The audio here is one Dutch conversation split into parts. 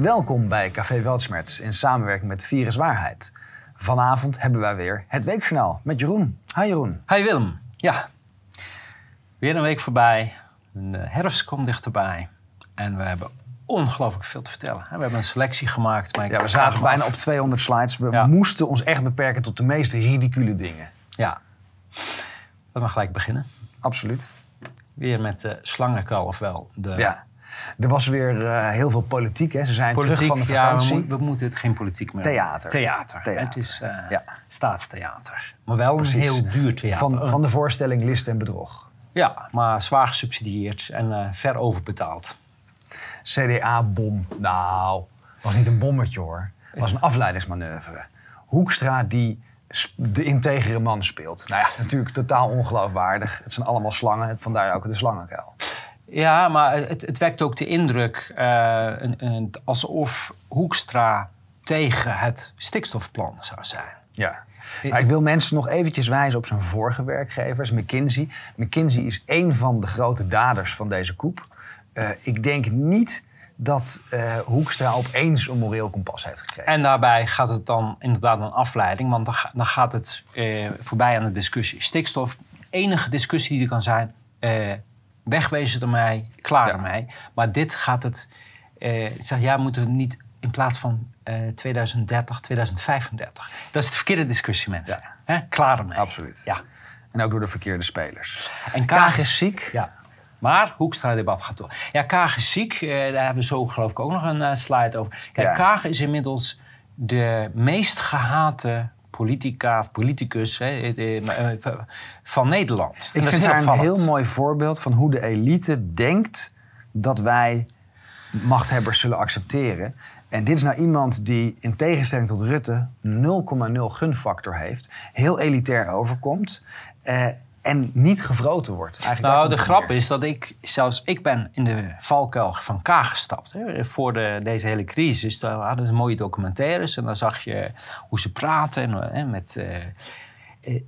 Welkom bij Café Weltschmerz in samenwerking met Virus Waarheid. Vanavond hebben wij weer het Weekjournaal met Jeroen. Hi Jeroen. Hi Willem. Ja, weer een week voorbij. De herfst komt dichterbij. En we hebben ongelooflijk veel te vertellen. We hebben een selectie gemaakt. Maar Ja, we zaten bijna af. op 200 slides. We Ja. moesten ons echt beperken tot de meest ridicule dingen. Ja. We gaan gelijk beginnen. Absoluut. Weer met de slangenkuil, ofwel de Ja. Er was weer eh, heel veel politiek. Hè. Ze zijn terug politiek. van de ja, we, vakantie. moet- we moeten het geen politiek meer Theater. Theater. Theater. Het is Ja. staatstheater. Maar wel Precies. een heel duur theater. Van, van de voorstelling List en Bedrog. Ja, maar zwaar gesubsidieerd en eh, ver overbetaald. CDA-bom. Nou, was niet een bommetje hoor. Het was een afleidingsmanoeuvre. Hoekstra die de integere man speelt. Nou ja, natuurlijk totaal ongeloofwaardig. Het zijn allemaal slangen, vandaar ook de slangenkuil. Ja, maar het, het wekt ook de indruk eh, een, een- alsof Hoekstra tegen het stikstofplan zou zijn. Ja. Maar ik wil mensen nog eventjes wijzen op zijn vorige werkgevers, McKinsey. McKinsey is één van de grote daders van deze koep. Eh, ik denk niet dat eh, Hoekstra opeens een moreel kompas heeft gekregen. En daarbij gaat het dan inderdaad een afleiding, want dan, ga- dan gaat het voorbij aan de discussie. Stikstof, enige discussie die er kan zijn, wegwezen ermee, klaar Ja. ermee. Maar dit gaat het, eh, ik zeg, ja, moeten we niet in plaats van eh 2030, 2035. Dat is de verkeerde discussie, mensen. Hè? Klaar ermee. Absoluut. Ja. En ook door de verkeerde spelers. En Kaag is ziek. Ja. Maar Hoekstra-debat gaat door. Ja, Kaag is ziek. eh, daar hebben we zo geloof ik ook nog een eh, slide over. Kijk, Ja. Kaag is inmiddels de meest gehate politica of politicus hè, de- eh, van Nederland. Ik dat is vind haar een heel mooi voorbeeld van hoe de elite denkt dat wij machthebbers zullen accepteren. En dit is nou iemand die in tegenstelling tot Rutte 0,0 gunfactor heeft, heel elitair overkomt eh, en niet gevroten wordt. Eigenlijk Nou, de grap is dat ik, zelfs ik ben in de valkuil van Kaag gestapt. Hè. Voor de, deze hele crisis, daar hadden ze mooie documentaires. En dan zag je hoe ze praten. En, hè, met, eh, eh,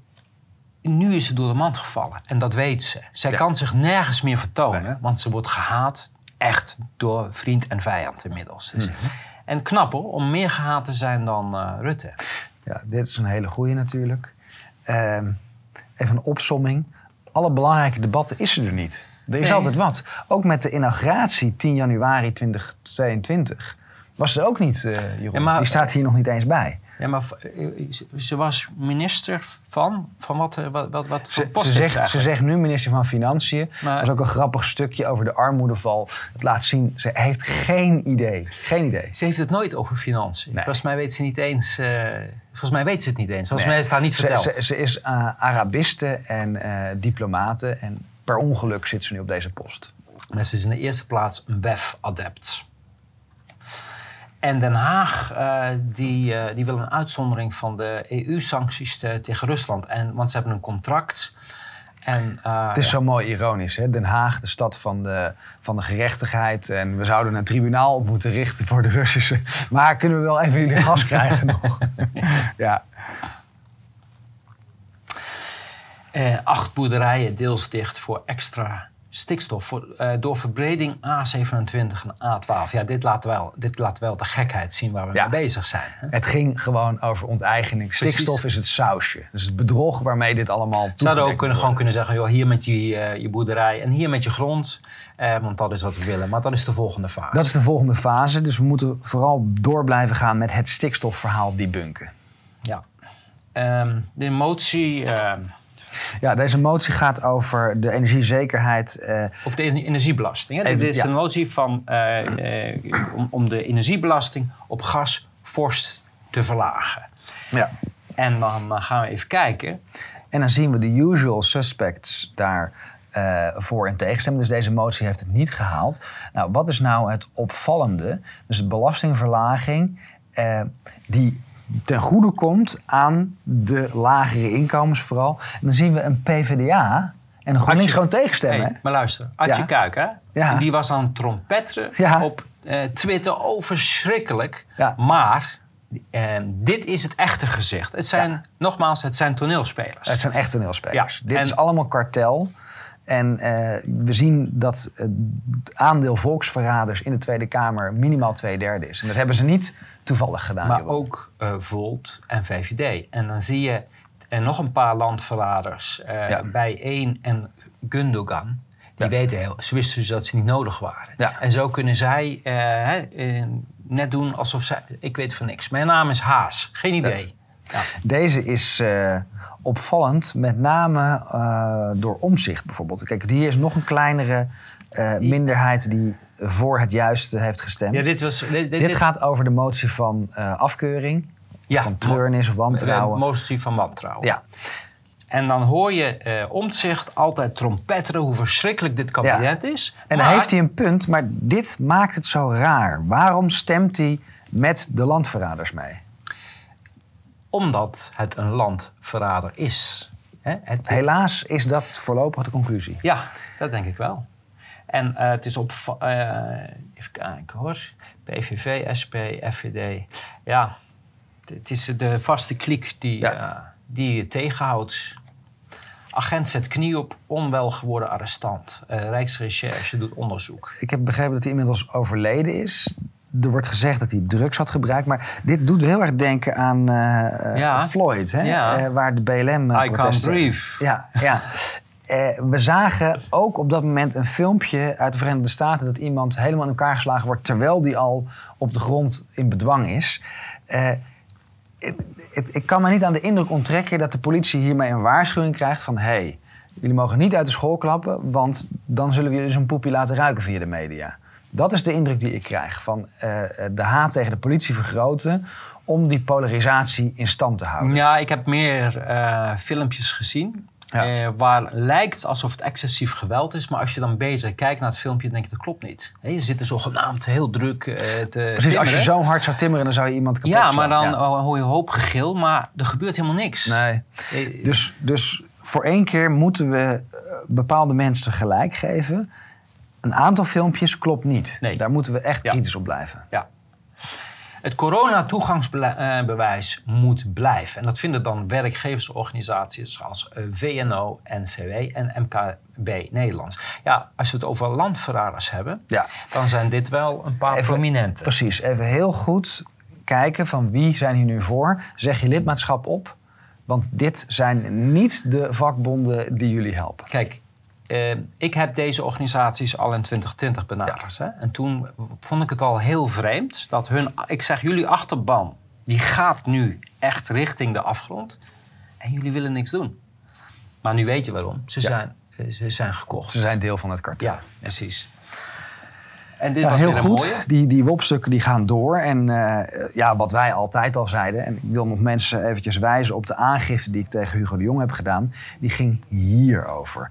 nu is ze door de mand gevallen. En dat weet ze. Zij Ja. kan zich nergens meer vertonen. Nee. Want ze wordt gehaat, echt, door vriend en vijand inmiddels. Dus, Mhm. En knap hoor, om meer gehaat te zijn dan eh, Rutte. Ja, dit is een hele goeie natuurlijk. Ehm, even een opsomming. Alle belangrijke debatten is er niet. Er is Nee. altijd wat. Ook met de inauguratie 10 januari 2022 was er ook niet, eh Jeroen. Ja, maar- Die staat hier nog niet eens bij. Ja, maar eh, ze- ze was minister van, van wat, eh, wat, wat, wat voor post ze, zegt, ze zegt nu minister van Financiën. Maar- Dat is ook een grappig stukje over de armoedeval. Het laat zien, ze heeft geen idee. Geen idee. Ze heeft het nooit over financiën. Nee. Volgens mij weet ze niet eens. eh, volgens mij weet ze het niet eens. Volgens Nee. mij is het haar niet verteld. ze, ze is eh, Arabiste en eh diplomate. En per ongeluk zit ze nu op deze post. Maar ze is in de eerste plaats een WEF-adept. En Den Haag eh, die, eh, die wil een uitzondering van de EU-sancties te- tegen Rusland. En, want ze hebben een contract. En, eh, Het is ja. zo mooi ironisch. Hè? Den Haag, de stad van de, van de gerechtigheid. En we zouden een tribunaal op moeten richten voor de Russische. Maar kunnen we wel even jullie gas krijgen nog? ja. Eh, acht boerderijen deels dicht voor extra stikstof. Voor, eh, door verbreding A27 en A12. Ja, dit laat wel, dit laat wel de gekheid zien waar we Ja. mee bezig zijn. Hè? Het ging gewoon over onteigening. Stikstof is het sausje. Dus het bedrog waarmee dit allemaal Ze hadden ook kunnen, gewoon kunnen zeggen, joh, hier met je, eh, je boerderij en hier met je grond. Eh, want dat is wat we willen. Maar dat is de volgende fase. Dat is de volgende fase. Dus we moeten vooral door blijven gaan met het stikstofverhaal debunken. Ja. Ehm, de motie, ehm, Ja, deze motie gaat over de energiezekerheid. eh, of de ener- energiebelasting. Hè? Even, Dit is ja. een motie van, eh, eh, om, de energiebelasting op gas fors te verlagen. ja. En dan gaan we even kijken. En dan zien we de usual suspects daar voor en tegenstemmen. Dus deze motie heeft het niet gehaald. Nou, wat is nou het opvallende? Dus de belastingverlaging eh, die ten goede komt aan de lagere inkomens vooral. En dan zien we een PvdA en een GroenLinks gewoon tegenstemmen. Hey, maar luister, Adje Ja. Kuik, hè? Ja. En die was aan het trompetteren Ja. op eh, Twitter. Oh, verschrikkelijk. Maar eh, dit is het echte gezicht. Het zijn, nogmaals, het zijn toneelspelers. Het zijn echt toneelspelers. Dit en- is allemaal kartel. En eh, we zien dat het aandeel volksverraders in de Tweede Kamer minimaal twee derde is. En dat hebben ze niet toevallig gedaan. Maar ook eh, Volt en VVD. En dan zie je en nog een paar landverraders eh Ja. bij één en Gundogan. Die Ja. weten heel, ze wisten dus dat ze niet nodig waren. Ja. En zo kunnen zij eh, eh, net doen alsof zij... Ik weet van niks. Mijn naam is Haas. Geen idee. Ja. Deze is eh, opvallend, met name eh, door omzicht bijvoorbeeld. Kijk, hier is nog een kleinere eh, minderheid die voor het juiste heeft gestemd. Ja, dit was... Dit, dit- Dit dit- gaat over de motie van afkeuring, ja, van treurnis of wantrouwen. eh, motie van wantrouwen. ja, En dan hoor je eh omzicht altijd trompetteren hoe verschrikkelijk dit kabinet is. en dan heeft hij een punt, maar dit maakt het zo raar. Waarom stemt hij met de landverraders mee? Omdat het een landverrader is. Het, Helaas is dat voorlopig de conclusie. Ja, dat denk ik wel. En eh, het is op... eh, even kijken hoor. PVV, SP, FVD. Ja, het is de vaste kliek die, Ja. eh, die je tegenhoudt. Agent zet knie op, onwel geworden arrestant. Rijksrecherche doet onderzoek. Ik heb begrepen dat hij inmiddels overleden is. Er wordt gezegd dat hij drugs had gebruikt. Maar dit doet heel erg denken aan eh, Ja. Floyd, hè? Ja. Eh, waar de BLM. eh, I can't breathe. Ja, ja. We zagen ook op dat moment een filmpje uit de Verenigde Staten... dat iemand helemaal in elkaar geslagen wordt... terwijl die al op de grond in bedwang is. Het- ik kan me niet aan de indruk onttrekken dat de politie hiermee een waarschuwing krijgt van... hé, hey, jullie mogen niet uit de school klappen... want dan zullen we jullie zo'n poepje laten ruiken via de media. Dat is de indruk die ik krijg. Van eh, de haat tegen de politie vergroten... om die polarisatie in stand te houden. Ja, ik heb meer eh, filmpjes gezien. Ja. eh, waar lijkt alsof het excessief geweld is. Maar als je dan beter kijkt naar het filmpje, denk je dat klopt niet. Hè, je zit er zogenaamd heel druk eh, te Precies, als je zo hard zou timmeren... dan zou je iemand kapot Ja, maar dan Ja. hoor je een hoop gegil, maar er gebeurt helemaal niks. Nee. Eh, Dus, dus voor één keer moeten we eh, bepaalde mensen gelijk geven. Een aantal filmpjes klopt niet. Nee. Daar moeten we echt Ja. kritisch op blijven. Ja. Het corona-toegangsbewijs moet blijven. En dat vinden dan werkgeversorganisaties als eh, VNO, NCW en MKB Nederlands. Ja, als we het over landverraders hebben, Ja. dan zijn dit wel een paar Even- prominente. Precies, even heel goed kijken van wie zijn hier nu voor. Zeg je lidmaatschap op. Want dit zijn niet de vakbonden die jullie helpen. Kijk, eh, ik heb deze organisaties al in 2020 benaderd. Hè? En toen vond ik het al heel vreemd dat hun... Ik zeg, jullie achterban, die gaat nu echt richting de afgrond. En jullie willen niks doen. Maar nu weet je waarom. Ze, Ja. zijn, eh, ze zijn gekocht. Ze zijn deel van het kartel. Ja, precies. En dit Ja, was heel weer een goed. mooie. Die, die WOP-stukken die gaan door. En eh, ja, wat wij altijd al zeiden... en ik wil nog mensen eventjes wijzen op de aangifte... die ik tegen Hugo de Jong heb gedaan... die ging hierover.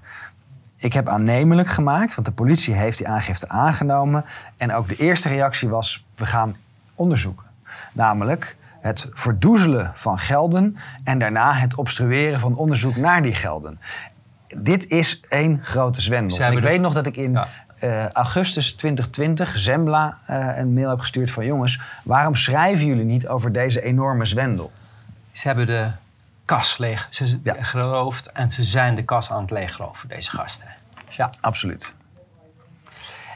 Ik heb aannemelijk gemaakt, want de politie heeft die aangifte aangenomen. En ook de eerste reactie was, we gaan onderzoeken. Namelijk het verdoezelen van gelden... en daarna het obstrueren van onderzoek naar die gelden. Dit is één grote zwendel. En ik weet nog dat ik in Ja. eh, augustus 2020 Zembla eh, een mail heb gestuurd van... jongens, waarom schrijven jullie niet over deze enorme zwendel? Ze hebben de kas leeg ze Ja. geroofd en ze zijn de kas aan het leegroven, deze gasten. Ja. Absoluut.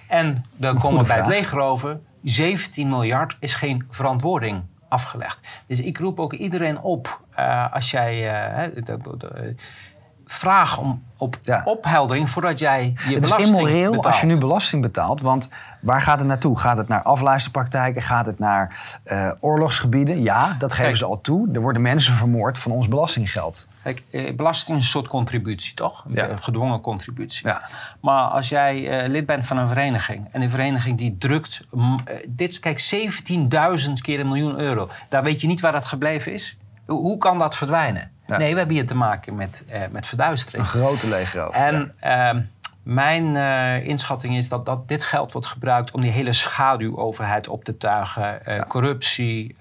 En dan komen we bij het leegroven. 17 miljard is geen verantwoording afgelegd. Dus ik roep ook iedereen op, eh, als jij eh, hè, de, de- de- vraag om op Ja. opheldering voordat jij je Het is belasting immoreel betaalt. als je nu belasting betaalt. Want waar gaat het naartoe? Gaat het naar afluisterpraktijken? Gaat het naar eh, oorlogsgebieden? Ja, dat geven Kijk. ze al toe. Er worden mensen vermoord van ons belastinggeld. Kijk, eh, belasting is een soort contributie, toch? Een Ja. gedwongen contributie. Ja. Maar als jij eh, lid bent van een vereniging en die vereniging die drukt, eh, dit, kijk, 17.000 keer een miljoen euro. Daar weet je niet waar dat gebleven is. Hoe, kan dat verdwijnen? Ja. Nee, we hebben hier te maken met, eh, met verduistering. Een grote leegroof. En ehm, mijn inschatting is dat, dat dit geld wordt gebruikt om die hele schaduwoverheid op te tuigen. Corruptie,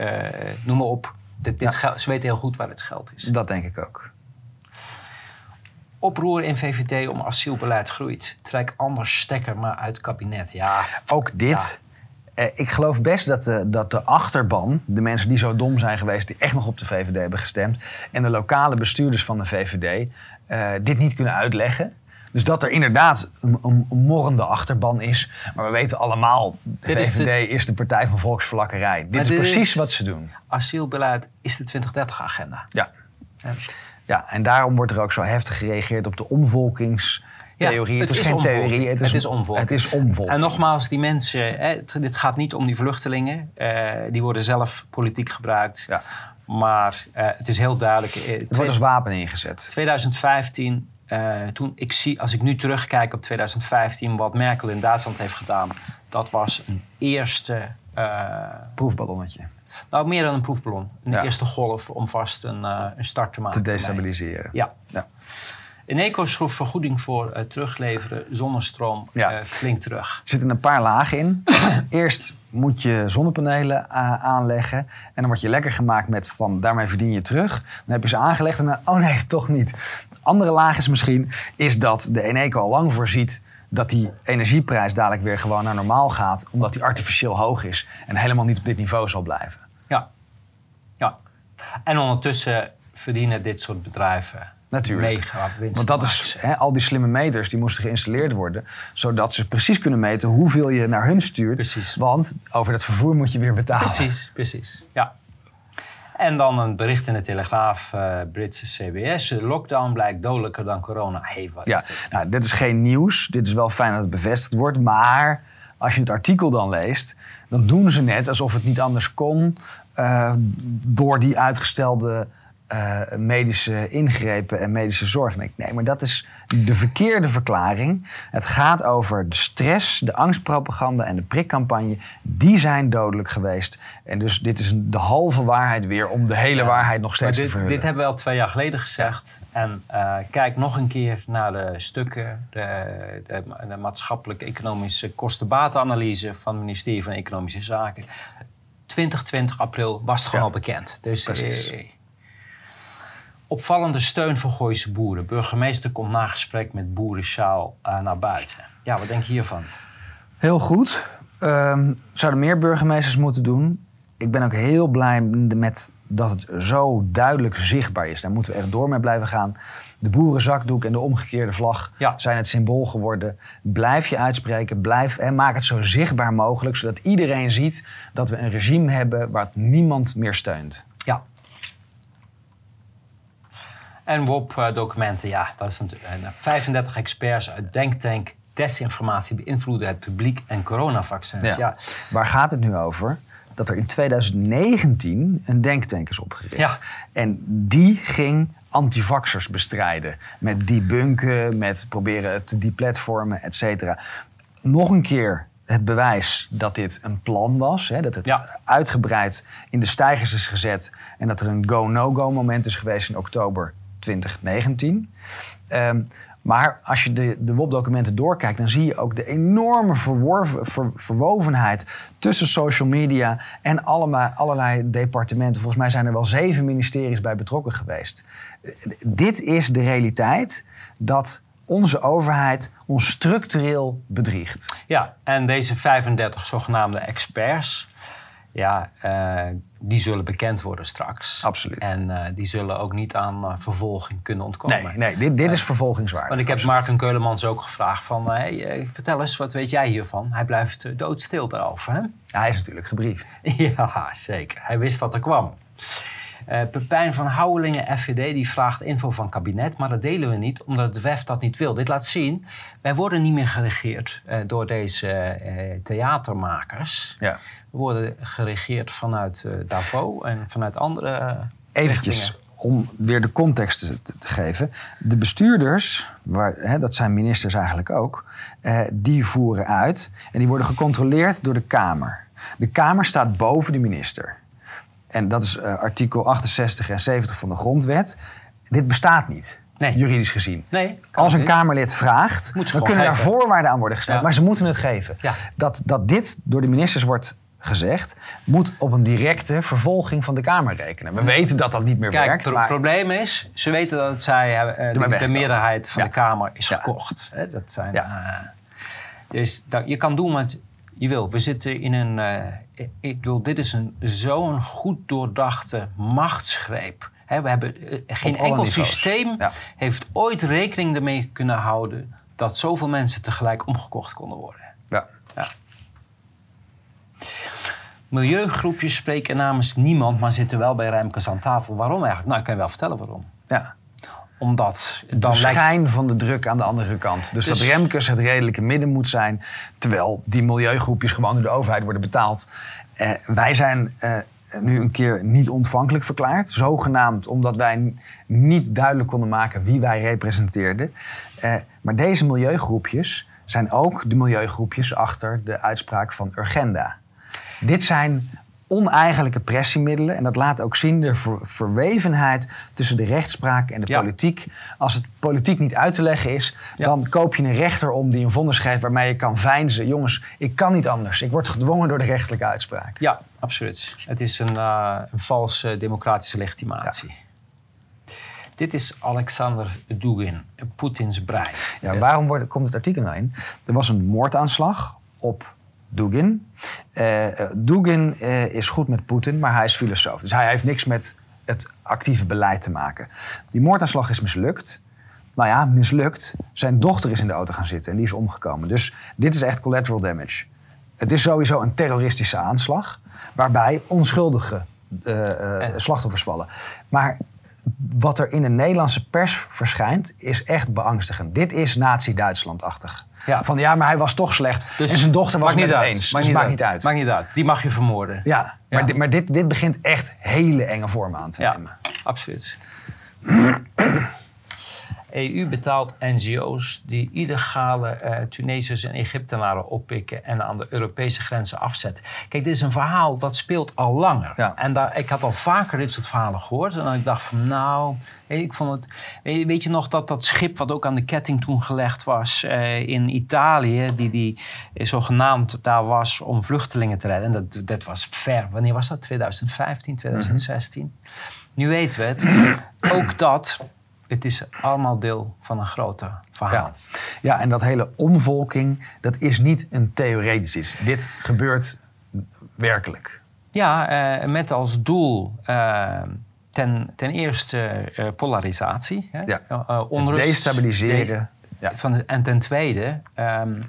noem maar op. Dit, dit Ja. geld- ze weten heel goed waar het geld is. Dat denk ik ook. Oproer in VVD om asielbeleid groeit. Trek anders stekker maar uit het kabinet. Ja, Ook dit. eh, ik geloof best dat de, dat de achterban, de mensen die zo dom zijn geweest, die echt nog op de VVD hebben gestemd, en de lokale bestuurders van de VVD, eh, dit niet kunnen uitleggen. Dus dat er inderdaad een, morrende achterban is. Maar we weten allemaal, de Dit is de- VVD is de Partij van Volksverlakkerij. Dit is dit precies is- wat ze doen. Asielbeleid is de 2030-agenda. Ja. Ja. Ja, en daarom wordt er ook zo heftig gereageerd op de omvolkingstheorie. Ja, het, het is is geen theorie, het is, Het is omvolking. Het is omvolking. En nogmaals, die mensen, hè, het- dit gaat niet om die vluchtelingen. eh, die worden zelf politiek gebruikt. Ja. Maar eh, het is heel duidelijk. eh, het wordt als wapen ingezet. 2015, eh, toen ik zie, als ik nu terugkijk op 2015, wat Merkel in Duitsland heeft gedaan, dat was een eerste, eh, Proefballonnetje nou meer dan een proefballon, een Ja. eerste golf om vast een, eh, een start te te maken. destabiliseren. Ja. Ja. Eneco schroef vergoeding voor eh, terugleveren zonnestroom Ja. eh, flink terug. Er zitten een paar lagen in. Eerst moet je zonnepanelen aanleggen. En dan word je lekker gemaakt met van daarmee verdien je terug. Dan heb je ze aangelegd en dan, oh nee, toch niet. De andere laag is misschien is dat de Eneco al lang voorziet dat die energieprijs dadelijk weer gewoon naar normaal gaat. Omdat die artificieel hoog is en helemaal niet op dit niveau zal blijven. Ja. ja. En ondertussen verdienen dit soort bedrijven Natuurlijk. mega winst. Want dat is, hè, al die slimme meters die moesten geïnstalleerd worden. Zodat ze precies kunnen meten hoeveel je naar hun stuurt. Precies. Want over dat vervoer moet je weer betalen. Precies, precies. Ja. En dan een bericht in de Telegraaf, eh, Britse CBS. De lockdown blijkt dodelijker dan corona. Hey, wat Ja, dit? nou, dit is geen nieuws. Dit is wel fijn dat het bevestigd wordt. Maar als je het artikel dan leest, dan doen ze net alsof het niet anders kon. eh, door die uitgestelde eh, medische ingrepen en medische zorg. En ik, nee, maar dat is de verkeerde verklaring. Het gaat over de stress, de angstpropaganda en de prikcampagne. Die zijn dodelijk geweest. En dus dit is de halve waarheid weer om de hele waarheid nog steeds te dit, verhullen. dit hebben we al twee jaar geleden gezegd. En eh, kijk nog een keer naar de stukken, de, de, de maatschappelijke economische kostenbatenanalyse van het ministerie van Economische Zaken. 2020 april was het gewoon Ja. al bekend. Dus eh, opvallende steun voor Gooise boeren. Burgemeester komt na gesprek met boerensjaal eh, naar buiten. Ja, wat denk je hiervan? Heel goed. Ehm, zouden meer burgemeesters moeten doen. Ik ben ook heel blij met dat het zo duidelijk zichtbaar is. Daar moeten we echt door mee blijven gaan. De boerenzakdoek en de omgekeerde vlag Ja. zijn het symbool geworden. Blijf je uitspreken, blijf en maak het zo zichtbaar mogelijk, zodat iedereen ziet dat we een regime hebben waar niemand meer steunt. Ja. En WOP-documenten, ja, dat is natuurlijk. en, eh, 35 experts uit Denktank. Desinformatie beïnvloeden het publiek en coronavaccins. Ja. Ja. Waar gaat het nu over? Dat er in 2019 een denktank is opgericht. Ja. En die ging antivaxers bestrijden. Met debunken, met proberen te deplatformen, et cetera. Nog een keer het bewijs dat dit een plan was. Hè, dat het Ja. uitgebreid in de stijgers is gezet. En dat er een go-no-go moment is geweest in oktober 2019. Ehm, maar als je de, de WOP-documenten doorkijkt, dan zie je ook de enorme verworven, ver- verwovenheid tussen social media en allemaal, allerlei departementen. Volgens mij zijn er wel zeven ministeries bij betrokken geweest. Dit is de realiteit dat onze overheid ons structureel bedriegt. ja, en deze 35 zogenaamde experts, ja, eh, die zullen bekend worden straks. Absoluut. En eh, die zullen ook niet aan eh, vervolging kunnen ontkomen. Nee, nee dit, dit is vervolgingswaardig. Want ik heb Maarten Keulemans ook gevraagd van... hey, vertel eens, wat weet jij hiervan? Hij blijft doodstil daarover, hè? Hij is natuurlijk gebriefd. Ja, zeker. Hij wist wat er kwam. Eh Pepijn van Houwelingen, FVD, die vraagt info van kabinet, maar dat delen we niet, omdat het WEF dat niet wil. Dit laat zien, wij worden niet meer geregeerd eh, door deze eh, theatermakers. Ja. We worden geregeerd vanuit Davos en vanuit andere Eventjes om weer de context te, te- te geven. De bestuurders, waar, hè, dat zijn ministers eigenlijk ook, eh, die voeren uit en die worden gecontroleerd door de Kamer. De Kamer staat boven de minister. En dat is eh, artikel 68 en 70 van de Grondwet. Dit bestaat niet, Nee. juridisch gezien. Nee, Als een niet. Kamerlid vraagt, dan kunnen daar voorwaarden aan worden gesteld. Ja. Maar ze moeten het geven. Ja. Dat, dat dit door de ministers wordt gezegd, moet op een directe vervolging van de Kamer rekenen. We weten dat dat niet meer Kijk, werkt. het maar probleem is, ze weten dat zij eh, de, meerderheid van Ja. de Kamer is Ja. gekocht. Hè, dat zijn, Ja. eh, dus dat, je kan doen wat je wil. We zitten in een, eh, ik- bedoel, dit is een zo'n goed doordachte machtsgreep. We hebben, eh, geen enkel niveaus. systeem Ja. heeft ooit rekening ermee kunnen houden dat zoveel mensen tegelijk omgekocht konden worden. Ja. Ja. Milieugroepjes spreken namens niemand, maar zitten wel bij Remkes aan tafel. Waarom eigenlijk? Nou, ik kan je wel vertellen waarom. ja. Omdat De dan lijkt schijn van de druk aan de andere kant. Dus, Dus- dat Remkes het redelijke midden moet zijn. Terwijl die milieugroepjes gewoon door de overheid worden betaald. Eh, wij zijn eh, nu een keer niet ontvankelijk verklaard. Zogenaamd omdat wij niet duidelijk konden maken wie wij representeerden. Eh, maar deze milieugroepjes zijn ook de milieugroepjes achter de uitspraak van Urgenda. Dit zijn oneigenlijke pressiemiddelen. En dat laat ook zien de ver- verwevenheid tussen de rechtspraak en de Ja. politiek. Als het politiek niet uit te leggen is, Ja. dan koop je een rechter om die een vonnis waarmee je kan veinzen. Jongens, ik kan niet anders. Ik word gedwongen door de rechterlijke uitspraak. Ja, absoluut. Het is een, eh, een valse democratische legitimatie. Dit is Alexander Dugin, Poetins brein. Ja, Eh, waarom wordt, komt het artikel nou in? Er was een moordaanslag op Dugin. Eh, Dugin eh, is goed met Poetin, maar hij is filosoof. Dus hij heeft niks met het actieve beleid te maken. Die moordaanslag is mislukt. Nou ja, mislukt. Zijn dochter is in de auto gaan zitten en die is omgekomen. Dus dit is echt collateral damage. Het is sowieso een terroristische aanslag, waarbij onschuldige eh, slachtoffers vallen. Maar wat er in de Nederlandse pers verschijnt, is echt beangstigend. Dit is Nazi-Duitsland-achtig. Ja. Van ja, maar hij was toch slecht. Dus en zijn dochter was het niet uit. eens. Maakt dus niet maakt uit. niet uit. Maakt niet uit. Die mag je vermoorden. Ja, maar, Ja. Dit, maar dit, dit begint echt hele enge vormen aan te Ja, nemen. absoluut. EU betaalt NGO's die illegale eh Tunesiërs en Egyptenaren oppikken en aan de Europese grenzen afzetten. Kijk, dit is een verhaal dat speelt al langer. Ja. En daar, ik had al vaker dit soort verhalen gehoord. En dan ik dacht van nou, ik vond het. weet je- nog dat dat schip wat ook aan de ketting toen gelegd was eh, in Italië, die, die zogenaamd daar was om vluchtelingen te redden. En dat, dat was ver. Wanneer was dat? 2015, 2016. Nu weten we het. Ook dat, het is allemaal deel van een groter verhaal. Ja. ja, en dat hele omvolking, dat is niet een theoretisch iets. Dit gebeurt werkelijk. Ja, eh, met als doel eh, ten, ten eerste eh, polarisatie. Hè? Ja. Onrust. Destabiliseren. Ja. Van de- en ten tweede, ehm,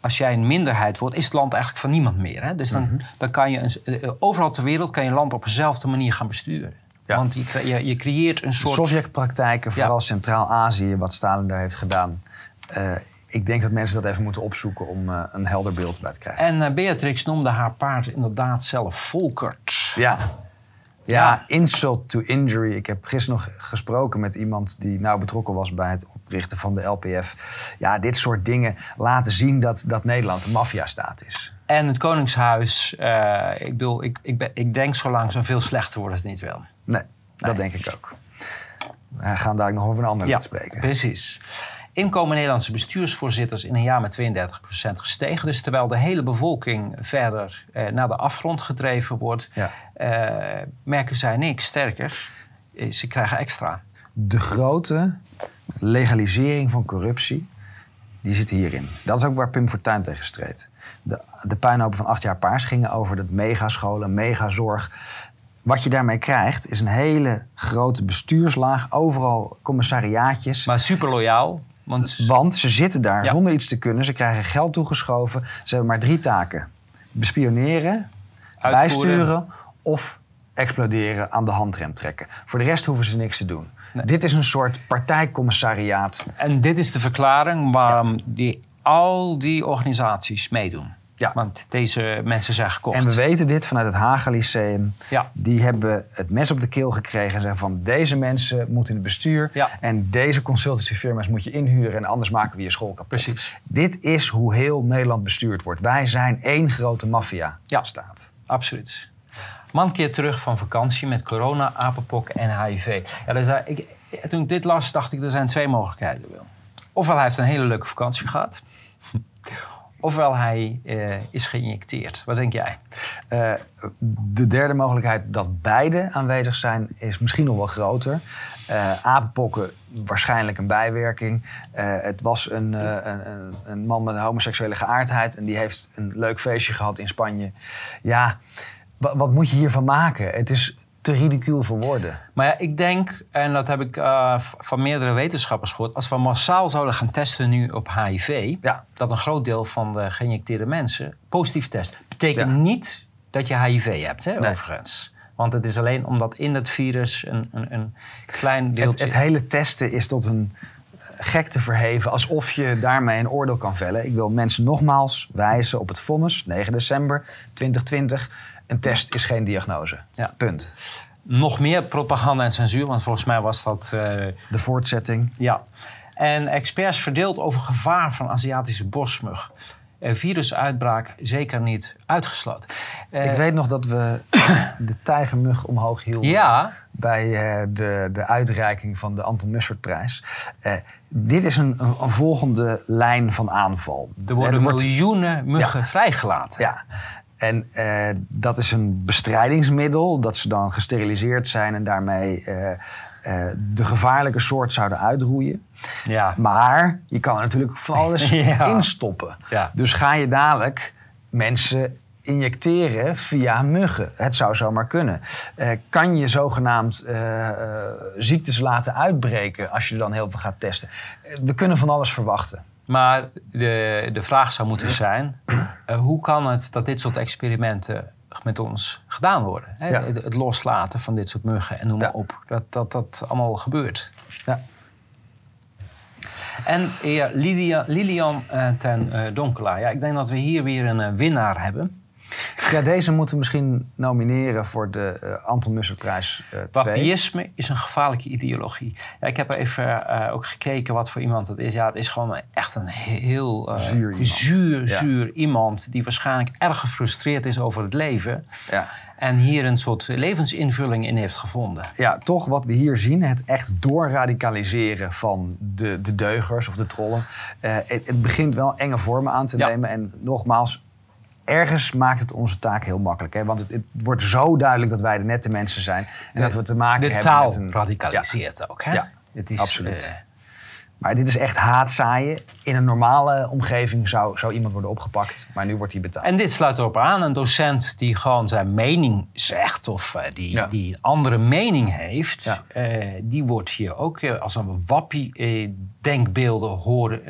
als jij een minderheid wordt, is het land eigenlijk van niemand meer. Hè? Dus dan, Mhm. dan kan je een, overal ter wereld kan je land op dezelfde manier gaan besturen. Ja. Want je, je, je creëert een soort. Sovjet-praktijken, vooral Centraal-Azië, wat Stalin daar heeft gedaan. Eh, ik denk dat mensen dat even moeten opzoeken om eh, een helder beeld bij te krijgen. En eh, Beatrix noemde haar paard inderdaad zelf Volkert. Ja. Ja, Ja. insult to injury. Ik heb gisteren nog gesproken met iemand die nauw betrokken was bij het oprichten van de LPF. Ja, dit soort dingen laten zien dat, dat Nederland een maffiastaat is. En het Koningshuis, ik, bedoel, ik, ik, ben, ik denk zo langzaam veel slechter worden als het niet wil. Nee, dat denk ik ook. We gaan daar nog over een ander lied spreken. precies. Inkomen Nederlandse bestuursvoorzitters in een jaar met 32% gestegen. Dus terwijl de hele bevolking verder eh, naar de afgrond gedreven wordt, Ja. eh, merken zij niks. Sterker, eh, ze krijgen extra. De grote legalisering van corruptie, die zit hierin. Dat is ook waar Pim Fortuyn tegen streed. De, de puinhopen van acht jaar paars gingen over de megascholen, megazorg. Wat je daarmee krijgt, is een hele grote bestuurslaag. Overal commissariaatjes. Maar super loyaal. Want Want ze zitten daar Ja. zonder iets te kunnen. Ze krijgen geld toegeschoven. Ze hebben maar drie taken. Bespioneren, Uitvoeren. bijsturen of exploderen aan de handrem trekken. Voor de rest hoeven ze niks te doen. Nee. Dit is een soort partijcommissariaat. En dit is de verklaring waarom die, al die organisaties meedoen. Ja. Want deze mensen zijn gekocht. En we weten dit vanuit het Haga Lyceum. Ja. Die hebben het mes op de keel gekregen en zeggen van deze mensen moeten in het bestuur. Ja. En deze consultancyfirma's moet je inhuren en anders maken we je school kapot. Precies. Dit is hoe heel Nederland bestuurd wordt. Wij zijn één grote maffia-staat. Absoluut. Man keert terug van vakantie met corona, apenpok en HIV. Ja, dus daar- ik, toen ik dit las, dacht ik, er zijn twee mogelijkheden. Ofwel hij heeft een hele leuke vakantie gehad. Ofwel hij eh, is geïnjecteerd. Wat denk jij? Eh, de derde mogelijkheid dat beide aanwezig zijn is misschien nog wel groter. Eh apenpokken, waarschijnlijk een bijwerking. Het was een, een, een, man met een homoseksuele geaardheid en die heeft een leuk feestje gehad in Spanje. Ja, wa- wat moet je hiervan maken? Het is te ridicuul voor woorden. Maar ja, ik denk, en dat heb ik uh, van meerdere wetenschappers gehoord, als we massaal zouden gaan testen nu op HIV, ja. dat een groot deel van de geïnjecteerde mensen positief test. Betekent ja. niet dat je HIV hebt, hè, nee. overigens. Want het is alleen omdat in het virus een, een, een klein deeltje... Het, het hele testen is tot een gekte verheven, alsof je daarmee een oordeel kan vellen. Ik wil mensen nogmaals wijzen op het vonnis, 9 december 2020. Een test is geen diagnose. Ja. Punt. Nog meer propaganda en censuur, want volgens mij was dat... Uh, De voortzetting. Ja. En experts verdeeld over gevaar van Aziatische bosmug. Uh, virusuitbraak zeker niet uitgesloten. Uh, Ik weet nog dat we de tijgermug omhoog hielden. Ja. Bij uh, de, de uitreiking van de Anton Mussertprijs. dit is een, een, een, volgende lijn van aanval. Er worden er wordt... miljoenen muggen ja. vrijgelaten. Ja. En uh, dat is een bestrijdingsmiddel, dat ze dan gesteriliseerd zijn en daarmee uh, uh, de gevaarlijke soort zouden uitroeien. Ja. Maar je kan er natuurlijk van alles ja. in stoppen. Ja. Dus ga je dadelijk mensen injecteren via muggen. Het zou zomaar kunnen. kan je zogenaamd ziektes laten uitbreken als je dan heel veel gaat testen? we kunnen van alles verwachten. Maar de, de vraag zou moeten zijn: uh, hoe kan het dat dit soort experimenten met ons gedaan worden? Hè? Ja. Het, het, loslaten van dit soort muggen en noem maar Ja. op. Dat, dat dat allemaal gebeurt. Ja. En heer Lidia, Lilian uh, ten uh, Donkelaar. Ja, ik denk dat we hier weer een winnaar hebben. Ja, deze moeten we misschien nomineren voor de uh, Anton Musserprijs 2. Wapiïsme is een gevaarlijke ideologie. Ja, ik heb even uh, ook gekeken wat voor iemand dat is. Ja, het is gewoon echt een heel uh, zuur, iemand. zuur, Ja. zuur iemand... die waarschijnlijk erg gefrustreerd is over het leven... Ja. en hier een soort levensinvulling in heeft gevonden. ja, toch wat we hier zien, het echt doorradicaliseren van de, de deugers of de trollen. Eh, het, het begint wel enge vormen aan te nemen. En nogmaals, ergens maakt het onze taak heel makkelijk. Hè? Want het, het wordt zo duidelijk dat wij de nette mensen zijn. En dat we te maken De hebben taal met een... radicaliseert ook, hè? Ja, Het is, absoluut. eh, Maar dit is echt haatzaaien. In een normale omgeving zou, zou iemand worden opgepakt. Maar nu wordt hij betaald. En dit sluit erop aan. Een docent die gewoon zijn mening zegt of eh, die, Ja. die een andere mening heeft, Ja. eh, die wordt hier ook eh, als een wappie denkbeelden horen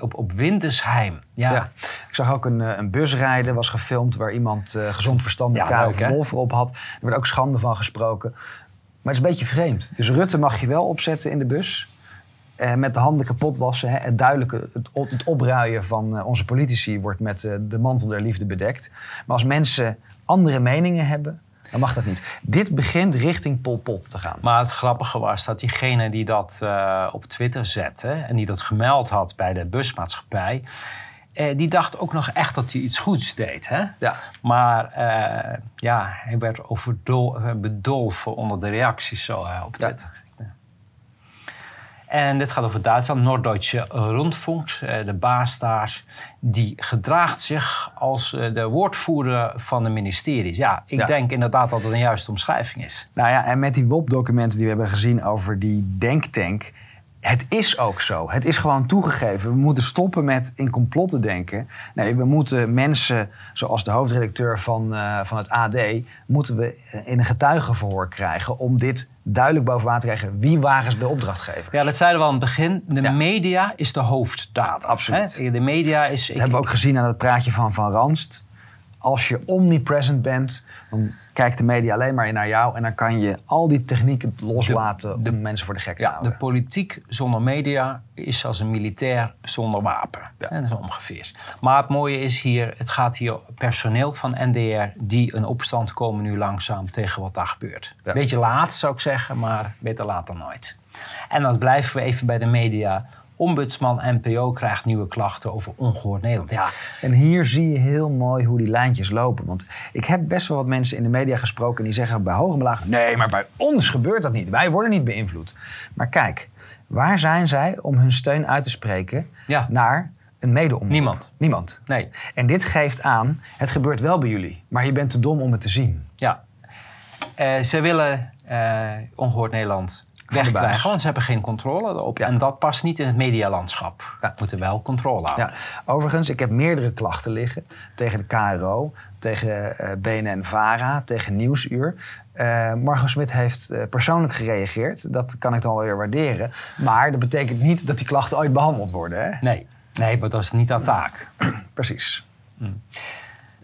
op, op Wintersheim. Ja. Ja. Ik zag ook een, een bus rijden, was gefilmd, waar iemand gezond verstand met Ja, leuk, op had. Er werd ook schande van gesproken. Maar het is een beetje vreemd. Dus Rutte mag je wel opzetten in de bus. Eh, met de handen kapot wassen. Hè. Het duidelijke, het, op- het opruien van eh, onze politici wordt met eh, de mantel der liefde bedekt. Maar als mensen andere meningen hebben, dan mag dat niet. Dit begint richting Pol Pot te gaan. Maar het grappige was dat diegene die dat op Twitter zette en die dat gemeld had bij de busmaatschappij, eh, die dacht ook nog echt dat hij iets goeds deed. Hè? Ja. Maar eh, ja, hij werd overdol, bedolven onder de reacties zo, eh, op Ja. En dit gaat over Duitsland. Norddeutsche Rundfunk, eh, de baas daar, die gedraagt zich als eh, de woordvoerder van de ministeries. Ja, ik Ja. denk inderdaad dat het een juiste omschrijving is. Nou ja, en met die WOP-documenten die we hebben gezien over die denktank. Het is ook zo. Het is gewoon toegegeven. We moeten stoppen met in complotten denken. Nee, we moeten mensen, zoals de hoofdredacteur van, eh, van het AD... moeten we in een getuigenverhoor krijgen... om dit duidelijk boven water te krijgen. Wie waren de opdrachtgever? Ja, dat zeiden we aan het begin. De Ja. media is de hoofddader. Absoluut. Hè? De media is... Dat hebben we ook gezien aan het praatje van Van Ranst. Als je omnipresent bent, dan kijkt de media alleen maar naar jou... en dan kan je al die technieken loslaten de- om mensen voor de gek te Ja, de houden. politiek zonder media is als een militair zonder wapen. Ja. En dat is ongeveer. Maar het mooie is hier, het gaat hier personeel van NDR die een opstand komen nu langzaam tegen wat daar gebeurt. Ja. Beetje laat zou ik zeggen, maar beter laat dan nooit. En dan blijven we even bij de media. Ombudsman NPO krijgt nieuwe klachten over ongehoord Nederland. Ja, En hier zie je heel mooi hoe die lijntjes lopen. Want ik heb best wel wat mensen in de media gesproken die zeggen bij hoog en laag... nee, maar bij ons gebeurt dat niet. Wij worden niet beïnvloed. Maar kijk, waar zijn zij om hun steun uit te spreken Ja. naar een mede Niemand. Niemand. nee. En dit geeft aan, het gebeurt wel bij jullie. Maar je bent te dom om het te zien. Ja. Eh, ze willen eh, ongehoord Nederland wegkrijgen, want ze hebben geen controle erop. Ja. En dat past niet in het medialandschap. Ja. We moeten wel controle houden. Ja. Overigens, ik heb meerdere klachten liggen tegen de KRO, tegen eh BNN-VARA, tegen Nieuwsuur. Eh Margot Smit heeft eh, persoonlijk gereageerd. Dat kan ik dan wel weer waarderen. Maar dat betekent niet dat die klachten ooit behandeld worden. Hè? Nee. nee, maar dat is niet haar taak. Precies. Mm.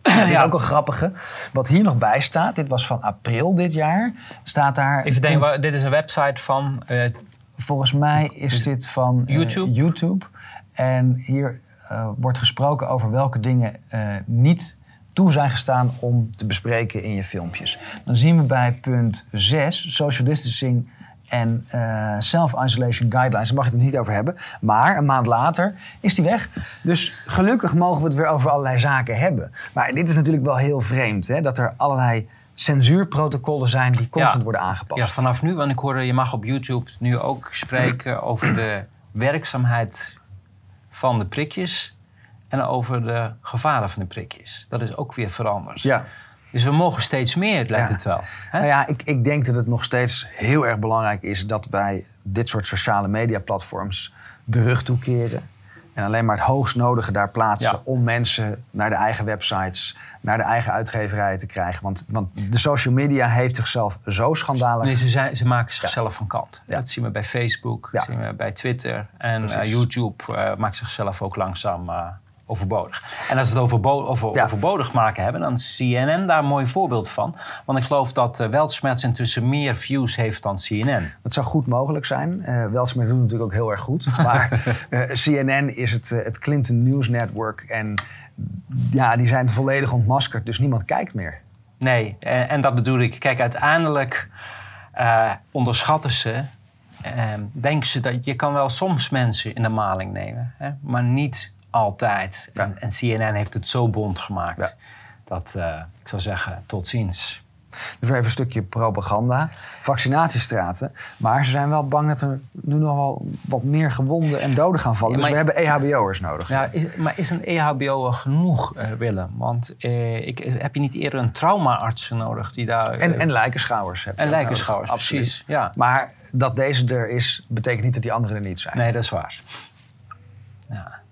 Ja. Ook een grappige. Wat hier nog bij staat, dit was van april dit jaar, staat daar... Even denken, wa- dit is een website van... eh, Volgens mij is dit van eh, YouTube? YouTube. En hier eh, wordt gesproken over welke dingen niet toe zijn gestaan om te bespreken in je filmpjes. Dan zien we bij punt 6, social distancing en eh, self-isolation guidelines. Daar mag je het niet over hebben. Maar een maand later is die weg. Dus gelukkig mogen we het weer over allerlei zaken hebben. Maar dit is natuurlijk wel heel vreemd, hè, dat er allerlei censuurprotocollen zijn die constant Ja. worden aangepast. ja, vanaf nu, want ik hoorde, je mag op YouTube nu ook spreken over de werkzaamheid van de prikjes en over de gevaren van de prikjes. Dat is ook weer veranderd. ja. Dus we mogen steeds meer, lijkt Ja. het wel. Hè? Nou ja, ik, ik denk dat het nog steeds heel erg belangrijk is dat wij dit soort sociale media platforms de rug toekeren. En alleen maar het hoogst nodige daar plaatsen Ja. om mensen naar de eigen websites, naar de eigen uitgeverijen te krijgen. Want, want de social media heeft zichzelf zo schandalig. Nee, ze, zijn, ze maken zichzelf van kant. Ja. Dat zien we bij Facebook, dat zien we bij Twitter. En eh, YouTube eh, maakt zichzelf ook langzaam eh, overbodig. En als we het over, Ja. overbodig maken hebben, dan is CNN daar een mooi voorbeeld van. Want ik geloof dat uh, Weltschmerz intussen meer views heeft dan CNN. Dat zou goed mogelijk zijn. Eh Weltsmer doet natuurlijk ook heel erg goed. Maar eh, CNN is het, het Clinton News Network. En ja, die zijn volledig ontmaskerd. Dus niemand kijkt meer. Nee, en, en dat bedoel ik. Kijk, uiteindelijk onderschatten ze. eh, denken ze dat je kan wel soms mensen in de maling nemen, hè, maar niet altijd. Ja. En, en CNN heeft het zo bond gemaakt Ja. dat eh, ik zou zeggen, tot ziens. Dus even een stukje propaganda. Vaccinatiestraten. Maar ze zijn wel bang dat er nu nog wel wat meer gewonden en doden gaan vallen. Ja, dus we hebben EHBO'ers nodig. Ja, is, maar is een E EHBO genoeg, eh, Willem? Want eh, ik, heb je niet eerder een traumaartsen nodig die daar... En, en lijkenschouwers. heb en lijkenschouwers, nodig. Precies. Ja. Maar dat deze er is, betekent niet dat die anderen er niet zijn. Nee, dat is waar. Ja.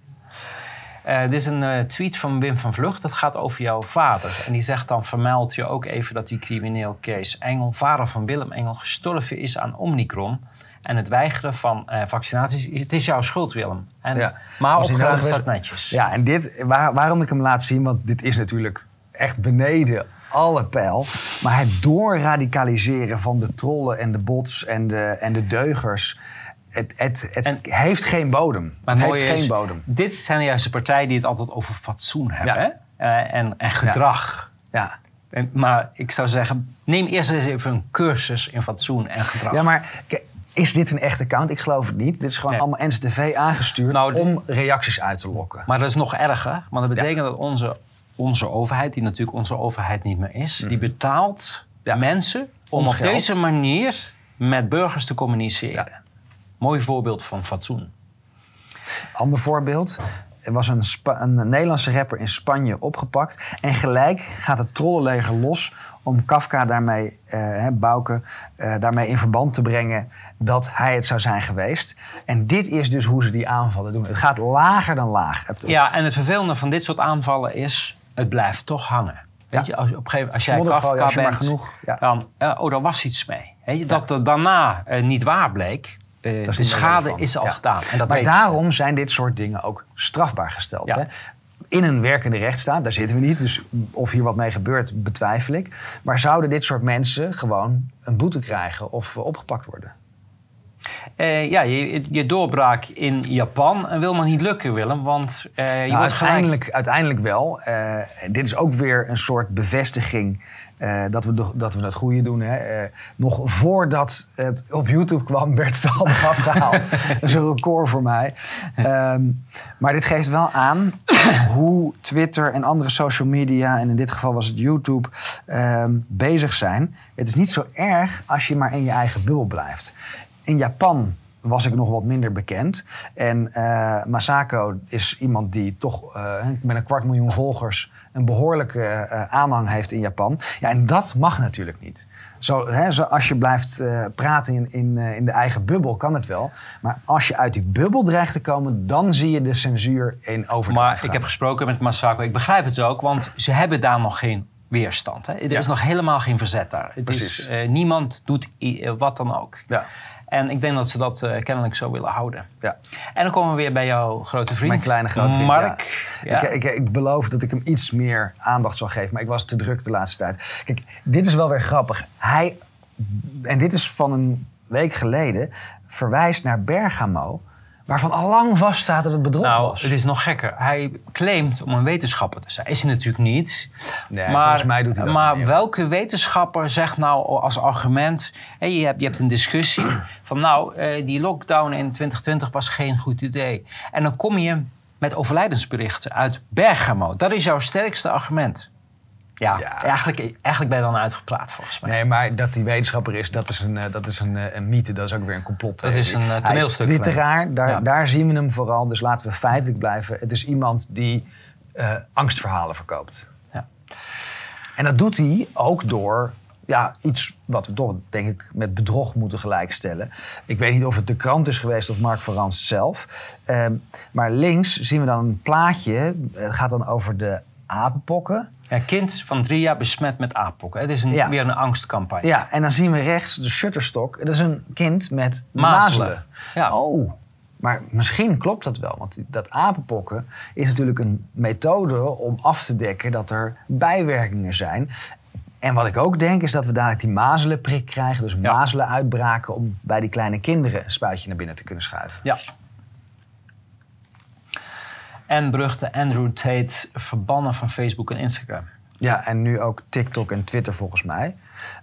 Eh, dit is een eh, tweet van Wim van Vlucht. Dat gaat over jouw vader. En die zegt dan, vermeld je ook even dat die crimineel Kees Engel, vader van Willem Engel, gestorven is aan Omicron. En het weigeren van eh, vaccinaties. Het is jouw schuld, Willem. En, Ja. Maar opgeruimd nodig staat is- netjes. Ja, en dit, waar- waarom ik hem laat zien, want dit is natuurlijk echt beneden alle pijl. Maar het doorradicaliseren van de trollen en de bots en de, en de deugers. Het, het, het En- heeft geen bodem. Maar het het heeft geen bodem. dit zijn juist de partijen die het altijd over fatsoen hebben. Ja. Eh, en, en gedrag. Ja. En, maar ik zou zeggen, neem eerst eens even een cursus in fatsoen en gedrag. ja, maar is dit een echt account? Ik geloof het niet. Dit is gewoon Nee. allemaal NCTV aangestuurd Nou, om reacties uit te lokken. Maar dat is nog erger, want dat betekent dat onze, onze overheid, die natuurlijk onze overheid niet meer is, die betaalt Mhm. Ja. mensen om Ons op geld. deze manier met burgers te communiceren. Mooi voorbeeld van fatsoen. Ander voorbeeld. Er was een, Spa- een Nederlandse rapper in Spanje opgepakt. En gelijk gaat het trollenleger los om Kafka daarmee, eh Bouke, eh, daarmee in verband te brengen dat hij het zou zijn geweest. En dit is dus hoe ze die aanvallen doen. Het gaat lager dan laag. Het, Ja, en het vervelende van dit soort aanvallen is, het blijft toch hangen. Weet Ja. je, als, op een gegeven als jij Kafka als je maar bent, genoeg- ja. dan, eh, oh, daar was iets mee. Weet je, dat er daarna eh, niet waar bleek, eh, de meer schade is al Ja. gedaan. En dat maar daarom zijn dit soort dingen ook strafbaar gesteld. Ja. Hè? In een werkende rechtsstaat, daar zitten we niet. Dus of hier wat mee gebeurt, betwijfel ik. Maar zouden dit soort mensen gewoon een boete krijgen of eh, opgepakt worden? Eh, ja, je, je doorbraak in Japan wil maar niet lukken, Willem. Want je Nou, wordt gelijk... uiteindelijk, uiteindelijk wel. Dit is ook weer een soort bevestiging eh, dat, we, dat we het goede doen. Hè. Eh, nog voordat het op YouTube kwam, werd het al afgehaald. dat is een record voor mij. Ehm, maar dit geeft wel aan hoe Twitter en andere social media, en in dit geval was het YouTube, ehm, bezig zijn. Het is niet zo erg als je maar in je eigen bubbel blijft. In Japan was ik nog wat minder bekend. En eh, Masako is iemand die toch eh, met een kwart miljoen volgers een behoorlijke eh, aanhang heeft in Japan. Ja, en dat mag natuurlijk niet. Zo, hè, zo als je blijft praten in, in, in de eigen bubbel, kan het wel. Maar als je uit die bubbel dreigt te komen, dan zie je de censuur in overdrijf. Maar ik heb gesproken met Masako. Ik begrijp het ook, want ze hebben daar nog geen weerstand. Hè? Er Ja. is nog helemaal geen verzet daar. Het Precies. is, niemand doet wat dan ook. Ja, En ik denk dat ze dat eh, kennelijk zo willen houden. ja. En dan komen we weer bij jouw grote vriend. Mijn kleine grote vriend, Mark. Ja. Ik, ik, ik beloof dat ik hem iets meer aandacht zal geven. Maar ik was te druk de laatste tijd. Kijk, dit is wel weer grappig. Hij, en dit is van een week geleden, verwijst naar Bergamo. Waarvan al lang vaststaat dat het bedrog Nou, was. het is nog gekker. Hij claimt om een wetenschapper te zijn. Is hij natuurlijk niet. Nee, maar volgens mij doet hij dat maar niet, welke wetenschapper zegt nou als argument... Je, hebt, je hebt een discussie van nou, eh, die lockdown in 2020 was geen goed idee. En dan kom je met overlijdensberichten uit Bergamo. Dat is jouw sterkste argument. Ja, Ja. Eigenlijk, eigenlijk ben je dan uitgepraat volgens mij. Nee, maar dat hij wetenschapper is, dat is een, eh, dat is een, eh, een mythe. Dat is ook weer een complot. Dat is een, eh, Hij is toneelstuk twitteraar, daar, Ja. daar zien we hem vooral. Dus laten we feitelijk blijven. Het is iemand die angstverhalen verkoopt. Ja. En dat doet hij ook door ja, iets wat we toch, denk ik, met bedrog moeten gelijkstellen. Ik weet niet of het de krant is geweest of Mark van Rans zelf. Ehm, maar links zien we dan een plaatje. Het gaat dan over de apenpokken. Een kind van drie jaar besmet met aappokken. Het is een, Ja. weer een angstcampagne. Ja, en dan zien we rechts de Shutterstock. Dat is een kind met mazelen. Mazelen. Ja. Oh, maar misschien klopt dat wel. Want dat apenpokken is natuurlijk een methode om af te dekken dat er bijwerkingen zijn. En wat ik ook denk is dat we dadelijk die mazelenprik krijgen. Dus Ja. mazelen uitbraken om bij die kleine kinderen een spuitje naar binnen te kunnen schuiven. Ja. En beruchte Andrew Tate verbannen van Facebook en Instagram. Ja, en nu ook TikTok en Twitter volgens mij.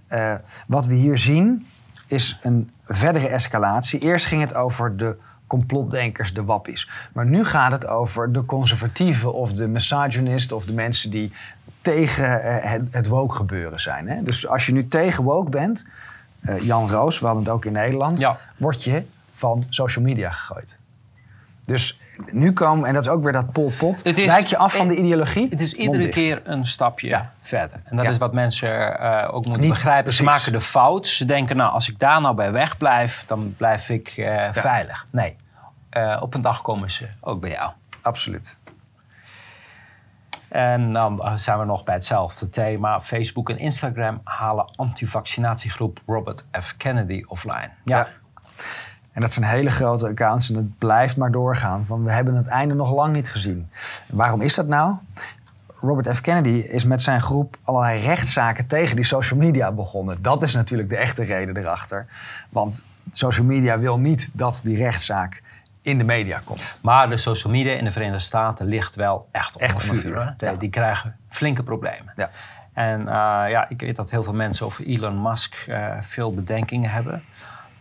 Eh, wat we hier zien is een verdere escalatie. Eerst ging het over de complotdenkers, de wappies. Maar nu gaat het over de conservatieven of de misogynist... of de mensen die tegen eh, het, het woke gebeuren zijn. Hè? Dus als je nu tegen woke bent, eh, Jan Roos, we hadden het ook in Nederland... Ja. word je van social media gegooid. Dus nu komen, en dat is ook weer dat Pol Pot... Het is- wijk je af van de ideologie? Het is iedere keer een stapje Ja. verder. En dat Ja. is wat mensen eh, ook moeten Niet- begrijpen. Ze maken de fout. Ze denken, nou, als ik daar nou bij wegblijf, dan blijf ik eh, veilig. Nee, Eh, op een dag komen ze ook bij jou. Absoluut. En dan zijn we nog bij hetzelfde thema. Facebook en Instagram halen antivaccinatiegroep Robert F. Kennedy offline. Ja. En dat zijn hele grote accounts en het blijft maar doorgaan. Van we hebben het einde nog lang niet gezien. En waarom is dat nou? Robert F. Kennedy is met zijn groep allerlei rechtszaken tegen die social media begonnen. Dat is natuurlijk de echte reden erachter. Want social media wil niet dat die rechtszaak in de media komt. Maar de social media in de Verenigde Staten ligt wel echt onder Echt vuur. vuur? De- ja. Die krijgen flinke problemen. Ja. En eh, ja, ik weet dat heel veel mensen over Elon Musk eh, veel bedenkingen hebben.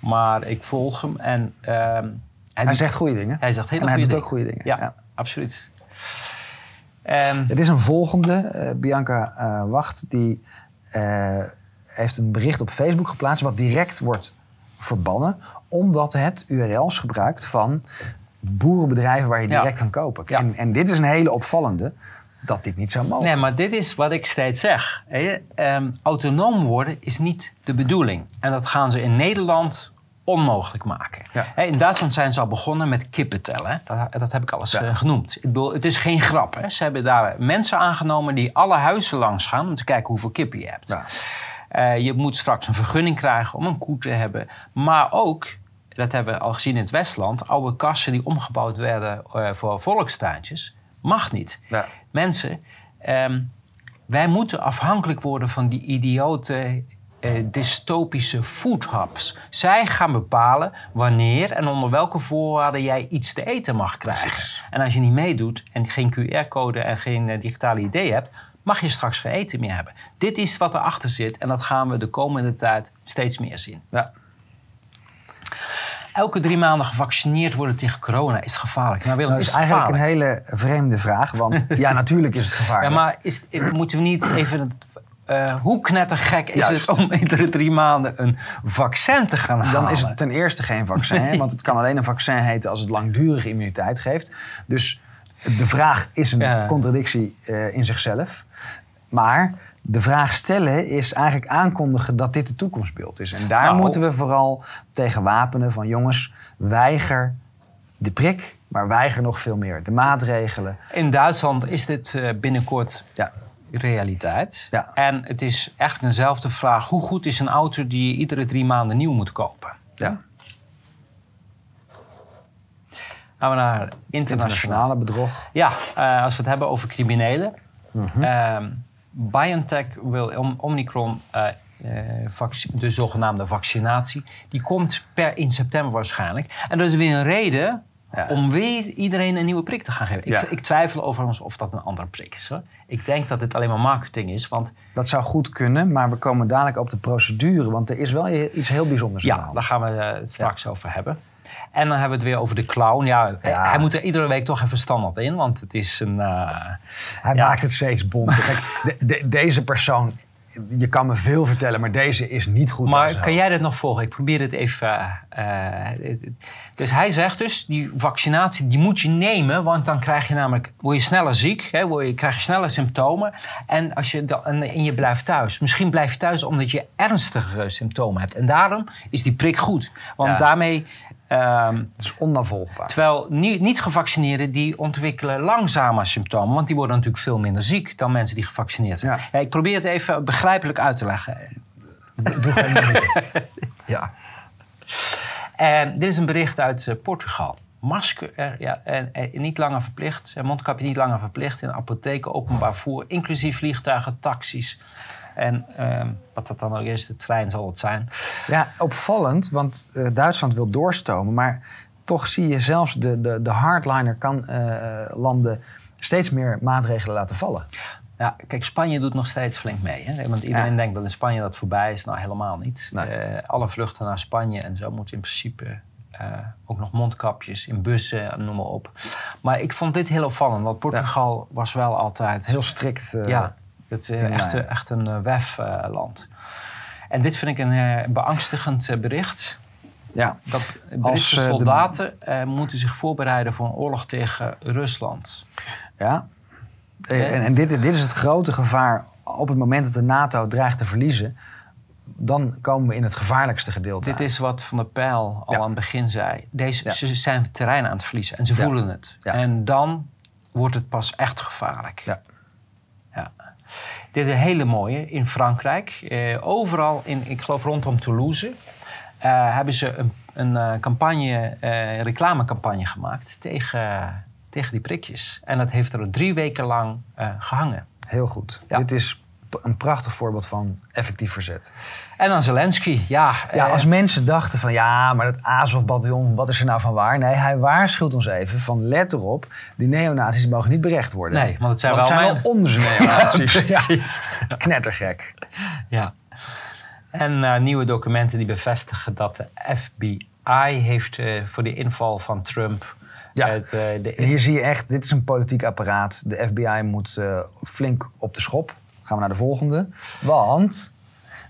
Maar ik volg hem en ehm, hij, zegt goede dingen. hij zegt hele en hij goede doet ook dingen. goede dingen. Ja, Ja. absoluut. Het is een volgende. eh, Bianca eh, Wacht die eh, heeft een bericht op Facebook geplaatst... wat direct wordt verbannen... omdat het URL's gebruikt van boerenbedrijven... waar je Ja. direct kan kopen. Ja. En, en dit is een hele opvallende... dat dit niet zou mogen. nee, maar dit is wat ik steeds zeg. Ehm, autonoom worden is niet de bedoeling. En dat gaan ze in Nederland onmogelijk maken. Ja. In Duitsland zijn ze al begonnen met kippen tellen. Dat, dat heb ik alles Ja. eh, genoemd. Ik bedoel, het is geen grap. Hè. Ze hebben daar mensen aangenomen die alle huizen langs gaan... om te kijken hoeveel kippen je hebt. Ja. Eh, je moet straks een vergunning krijgen om een koe te hebben. Maar ook, dat hebben we al gezien in het Westland... oude kassen die omgebouwd werden eh, voor volkstuintjes... mag niet. Ja. Mensen, ehm, wij moeten afhankelijk worden van die idiote... eh, dystopische food hubs. Zij gaan bepalen wanneer en onder welke voorwaarden jij iets te eten mag krijgen. Precies. En als je niet meedoet en geen QR-code en geen eh, digitale idee hebt, mag je straks geen eten meer hebben. Dit is wat erachter zit en dat gaan we de komende tijd steeds meer zien. Ja. Elke drie maanden gevaccineerd worden tegen corona is gevaarlijk. Maar Willem, Nou, is dat is het eigenlijk gevaarlijk? een hele vreemde vraag. Want ja, natuurlijk is het Ja, gevaarlijk. maar is, moeten we niet even het eh, hoe knettergek is Juist. het om iedere drie maanden een vaccin te gaan halen? Dan is het ten eerste geen vaccin, want het kan alleen een vaccin heten als het langdurige immuniteit geeft. Dus de vraag is een Ja. contradictie eh, in zichzelf. Maar de vraag stellen is eigenlijk aankondigen dat dit het toekomstbeeld is. En daar Nou. moeten we vooral tegen wapenen van jongens, weiger de prik, maar weiger nog veel meer de maatregelen. In Duitsland is dit eh, binnenkort Ja, realiteit. Ja. En het is eigenlijk eenzelfde vraag. Hoe goed is een auto die je iedere drie maanden nieuw moet kopen? ja. Gaan we naar internationale bedrog. Ja, eh, als we het hebben over criminelen. Mhm. Ehm, BioNTech wil om, Omicron, eh, eh, vac- de zogenaamde vaccinatie, die komt per in september waarschijnlijk. En dat is weer een reden Ja. om weer iedereen een nieuwe prik te gaan geven. Ja. Ik, ik twijfel overigens of dat een andere prik is. Hoor. Ik denk dat dit alleen maar marketing is, want Dat zou goed kunnen, maar we komen dadelijk op de procedure, want er is wel iets heel bijzonders aan de ja, hand. daar gaan we eh, het straks over hebben. En dan hebben we het weer over de clown. Ja. Hij moet er iedere week toch even standaard in, want het is een... eh, Hij maakt het steeds bonter. Kijk, de- de- deze persoon, je kan me veel vertellen, maar deze is niet goed. Maar kan jij dit nog volgen? Ik probeer het even. eh, dus hij zegt dus, die vaccinatie die moet je nemen, want dan krijg je namelijk, word je sneller ziek, hè, word je, krijg je sneller symptomen. En, als je dan, en, en je blijft thuis. Misschien blijf je thuis omdat je ernstige symptomen hebt. En daarom is die prik goed. Want Ja. daarmee, ehm, Het is onnavolgbaar. terwijl niet, niet gevaccineerden, die ontwikkelen langzamer symptomen. Want die worden natuurlijk veel minder ziek dan mensen die gevaccineerd zijn. Ja. Ja, ik probeer het even begrijpelijk uit te leggen. Doe geen moeite. Ja. En dit is een bericht uit eh, Portugal. Masker er, ja, en, en niet langer verplicht, eh, mondkapje niet langer verplicht in apotheken, openbaar voer, inclusief vliegtuigen, taxis. En ehm, wat dat dan ook is, de trein zal het zijn. Ja, opvallend, want eh, Duitsland wil doorstomen, maar toch zie je zelfs de, de, de hardliner kan eh, landen steeds meer maatregelen laten vallen. Ja, kijk, Spanje doet nog steeds flink mee. Hè? Want iedereen Ja. denkt dat in Spanje dat voorbij is. Nou, helemaal niet. Nee. Eh, alle vluchten naar Spanje en zo moeten in principe ook nog mondkapjes in bussen, noem maar op. Maar ik vond dit heel opvallend, want Portugal was wel altijd Heel strikt. Ja, het is eh, echt, echt een uh, WEF-land. en dit vind ik een eh, beangstigend eh, bericht. ja. Dat Als, Britse eh, de- soldaten eh, moeten zich voorbereiden voor een oorlog tegen Rusland. Ja. Eh, En, en dit, is- dit is het grote gevaar. Op het moment dat de NATO dreigt te verliezen, dan komen we in het gevaarlijkste gedeelte. Dit is wat Van der Pijl al Ja. aan het begin zei. Deze, Ja. Ze zijn terrein aan het verliezen en ze Ja. voelen het. En dan wordt het pas echt gevaarlijk. Dit is een hele mooie in Frankrijk. Eh, overal, in, ik geloof rondom Toulouse, eh, hebben ze een, een eh, campagne, reclamecampagne gemaakt tegen, tegen die prikjes. En dat heeft er drie weken lang eh, gehangen. Heel goed. Ja. Dit is een prachtig voorbeeld van effectief verzet. En dan Zelensky, ja. Ja, eh, als mensen dachten van ja, maar dat Azov-bataljon, wat is er nou van waar? Nee, hij waarschuwt ons even van let erop, die neonazies mogen niet berecht worden. Nee, want het zijn Want wel het mijn- wel onze neonazies. ja, precies. knettergek. Ja. En eh, nieuwe documenten die bevestigen dat de FBI heeft eh, voor de inval van Trump... Ja. het, de, hier zie je echt, dit is een politiek apparaat. De FBI moet flink op de schop. Gaan we naar de volgende. Want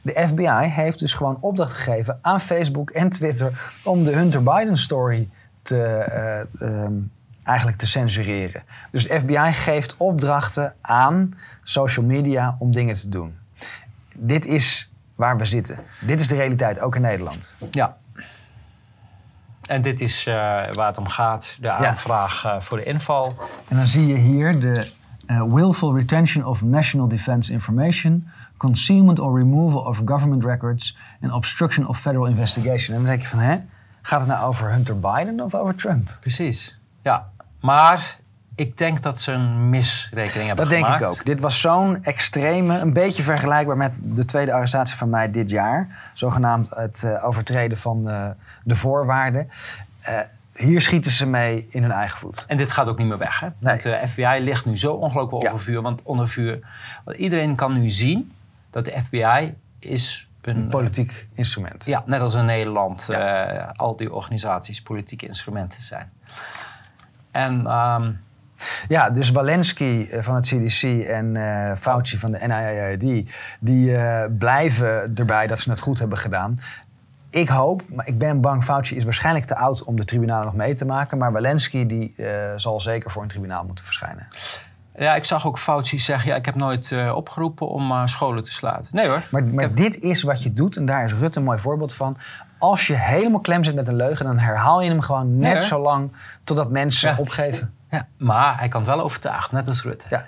de FBI heeft dus gewoon opdracht gegeven aan Facebook en Twitter om de Hunter Biden story te, eh, ehm, eigenlijk te censureren. Dus de FBI geeft opdrachten aan social media om dingen te doen. Dit is waar we zitten. Dit is de realiteit, ook in Nederland. Ja. En dit is eh, waar het om gaat. De aanvraag eh, voor de inval. En dan zie je hier de eh, willful retention of national defense information, concealment or removal of government records en obstruction of federal investigation. En dan denk je van, hè, gaat het nou over Hunter Biden of over Trump? Precies. Ja. Maar ik denk dat ze een misrekening hebben Dat denk gemaakt. ik ook. Dit was zo'n extreme, een beetje vergelijkbaar met de tweede arrestatie van mij dit jaar. Zogenaamd het eh, overtreden van eh, de voorwaarden. Eh, hier schieten ze mee in hun eigen voet. En dit gaat ook niet meer weg. Hè? Nee. Want de FBI ligt nu zo ongelooflijk Ja. onder vuur. Want onder vuur. Want iedereen kan nu zien dat de FBI is een. Een politiek instrument. ja, net als in Nederland Ja. eh, al die organisaties politieke instrumenten zijn. En ehm, Ja, dus Walensky eh, van het CDC en uh, Fauci van de NIAID... die uh, blijven erbij dat ze het goed hebben gedaan. Ik hoop, maar ik ben bang, Fauci is waarschijnlijk te oud om de tribunalen nog mee te maken. Maar Walensky die, uh, zal zeker voor een tribunaal moeten verschijnen. Ja, ik zag ook Fauci zeggen, ja, ik heb nooit uh, opgeroepen om uh, scholen te sluiten. Nee hoor. Maar, maar dit is wat je doet en daar is Rutte een mooi voorbeeld van. Als je helemaal klem zit met een leugen, dan herhaal je hem gewoon net nee, zo lang totdat mensen ja. opgeven. Ja, maar hij kan het wel overtuigen, net als Rutte. Ja.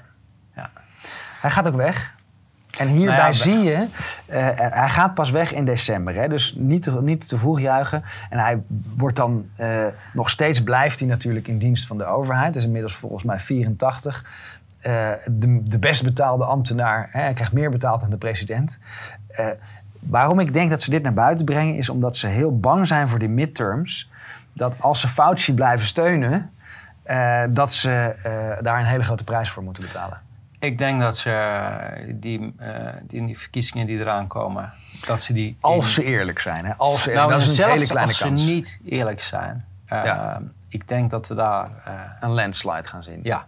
ja. Hij gaat ook weg. En hierbij nou ja, zie je, uh, hij gaat pas weg in december. Hè? Dus niet te, niet te vroeg juichen. En hij wordt dan uh, nog steeds, blijft hij natuurlijk in dienst van de overheid. Hij is inmiddels volgens mij 84. Uh, de, de best betaalde ambtenaar. Hè? Hij krijgt meer betaald dan de president. waarom ik denk dat ze dit naar buiten brengen, is omdat ze heel bang zijn voor die midterms. Dat als ze Fauci blijven steunen, dat ze daar een hele grote prijs voor moeten betalen. Ik denk dat ze die, uh, die, die verkiezingen die eraan komen, dat ze die... Als in... ze eerlijk zijn, hè? Als ze nou, dat is een hele kleine als kans. ze niet eerlijk zijn. Uh, ja. Ik denk dat we daar... Uh, een landslide gaan zien. Ja.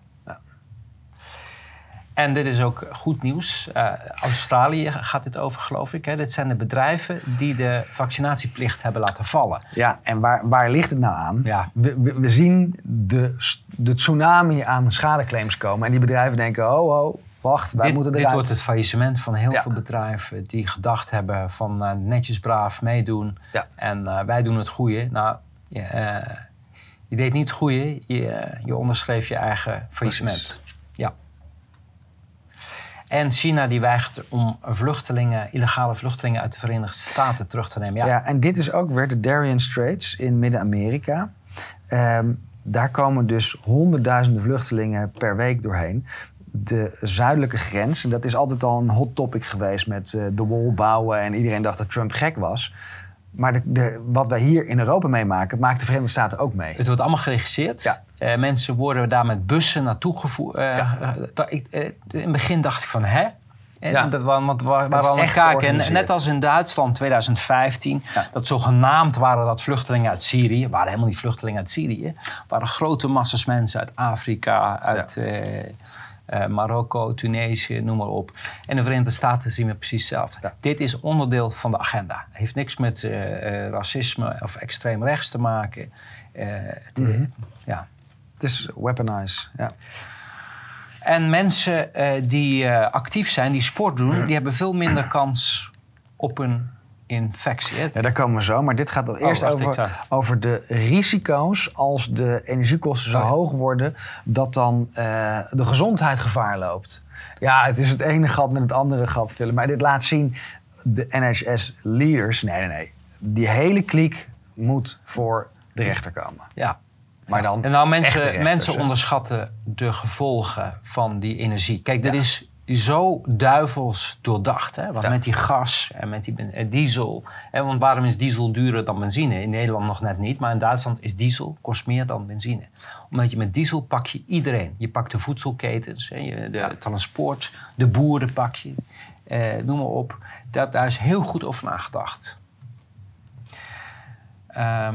En dit is ook goed nieuws. Australië gaat dit over, geloof ik. Hè? Dit zijn de bedrijven die de vaccinatieplicht hebben laten vallen. Ja, en waar, waar ligt het nou aan? Ja. We, we, we zien de, de tsunami aan schadeclaims komen. En die bedrijven denken, oh, oh, wacht, wij dit, moeten eruit. Dit wordt het faillissement van heel ja. veel bedrijven die gedacht hebben van uh, netjes braaf meedoen. Ja. En uh, wij doen het goede. Nou, je, je deed niet het goede, je, je onderschreef je eigen faillissement. En China die weigert om vluchtelingen, illegale vluchtelingen uit de Verenigde Staten terug te nemen. Ja, ja en dit is ook weer de Darien Straits in Midden-Amerika. Um, daar komen dus honderdduizenden vluchtelingen per week doorheen. De zuidelijke grens, en dat is altijd al een hot topic geweest met uh, de wall bouwen en iedereen dacht dat Trump gek was. Maar de, de, wat wij hier in Europa meemaken, maakt de Verenigde Staten ook mee. Het wordt allemaal geregisseerd. Ja. Uh, mensen worden daar met bussen naartoe gevoerd. Uh, ja. in het begin dacht ik van, hè? Ja. Want we waren aan het kijken. Net als in Duitsland 2015. Ja. Dat zogenaamd waren dat vluchtelingen uit Syrië. waren helemaal niet vluchtelingen uit Syrië. waren grote massas mensen uit Afrika, uit uh, uh, Marokko, Tunesië, noem maar op. En de Verenigde Staten zien we precies hetzelfde. Ja. Dit is onderdeel van de agenda. Het heeft niks met uh, racisme of extreem rechts te maken. Het, Mhm. het, ja. Is weaponize, ja. En mensen uh, die uh, actief zijn, die sport doen, die hebben veel minder kans op een infectie. Ja, daar komen we zo. Maar dit gaat eerst wacht, over, ik over de risico's als de energiekosten zo Oh ja. hoog worden dat dan eh, de gezondheid gevaar loopt. Ja, het is het ene gat met het andere gat vullen. Maar dit laat zien, de NHS-leaders, nee, nee, nee. Die hele kliek moet voor de rechter komen. Ja. Maar dan En nou, mensen, mensen onderschatten de gevolgen van die energie. Kijk, Ja. is zo duivels doordacht. Hè? Want Ja. met die gas en met die eh, diesel. Hè? Want waarom is diesel duurder dan benzine? In Nederland nog net niet. Maar in Duitsland is diesel kost meer dan benzine. Omdat je met diesel pak je iedereen. Je pakt de voedselketens, hè? Je, de transport, de boeren pak je. Eh, noem maar op. Dat, daar is heel goed over nagedacht. Ehm,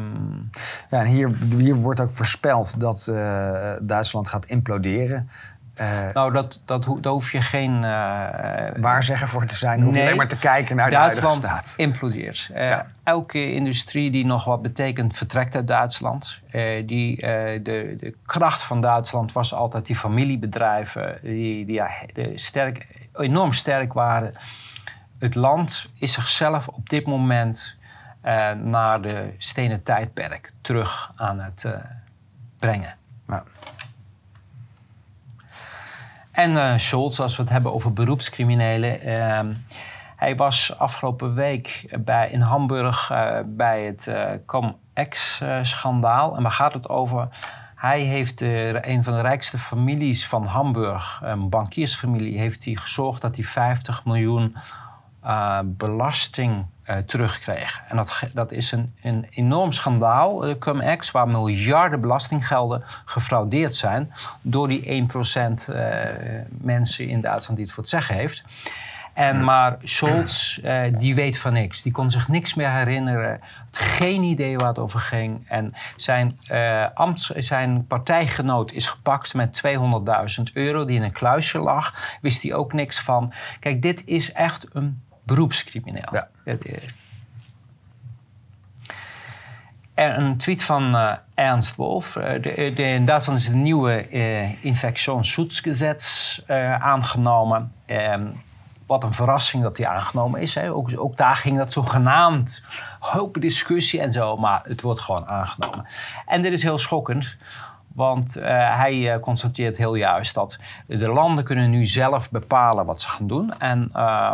Ja, en hier, hier wordt ook voorspeld dat eh, Duitsland gaat imploderen. Eh, nou, dat, dat, ho- daar hoef je geen... eh, waarzegger voor te zijn. Hoef Nee. alleen maar te kijken naar de Duitsland huidige staat. implodeert. Ja. Elke industrie die nog wat betekent, vertrekt uit Duitsland. Die, de, de kracht van Duitsland was altijd die familiebedrijven, die, die ja, de sterk, enorm sterk waren. Het land is zichzelf op dit moment eh, naar de stenen tijdperk terug aan het eh, brengen. Ja. En eh Scholz, als we het hebben over beroepscriminelen. ehm, hij was afgelopen week bij, in Hamburg bij het Cum-Ex-schandaal. en waar gaat het over? Hij heeft een van de rijkste families van Hamburg, een bankiersfamilie, heeft hij gezorgd dat hij 50 miljoen belasting eh, terugkreeg. En dat, dat is een, een enorm schandaal, de Cum-Ex, waar miljarden belastinggelden gefraudeerd zijn door die 1% eh mensen in Duitsland die het voor het zeggen heeft. En maar Scholz, eh, die weet van niks. Die kon zich niks meer herinneren. Had geen idee waar het over ging. En zijn, eh zijn partijgenoot is gepakt met 200.000 euro... die in een kluisje lag. Wist hij ook niks van. Kijk, dit is echt een beroepscrimineel. Ja. Een tweet van eh, Ernst Wolf. Eh, de, de, in Duitsland is het nieuwe uh, aangenomen. Ehm, wat een verrassing dat die aangenomen is. Hè. Ook, ook, daar ging dat zogenaamd hopen discussie en zo. Maar het wordt gewoon aangenomen. En dit is heel schokkend. Want uh, hij uh, constateert heel juist dat de landen kunnen nu zelf bepalen wat ze gaan doen. En uh,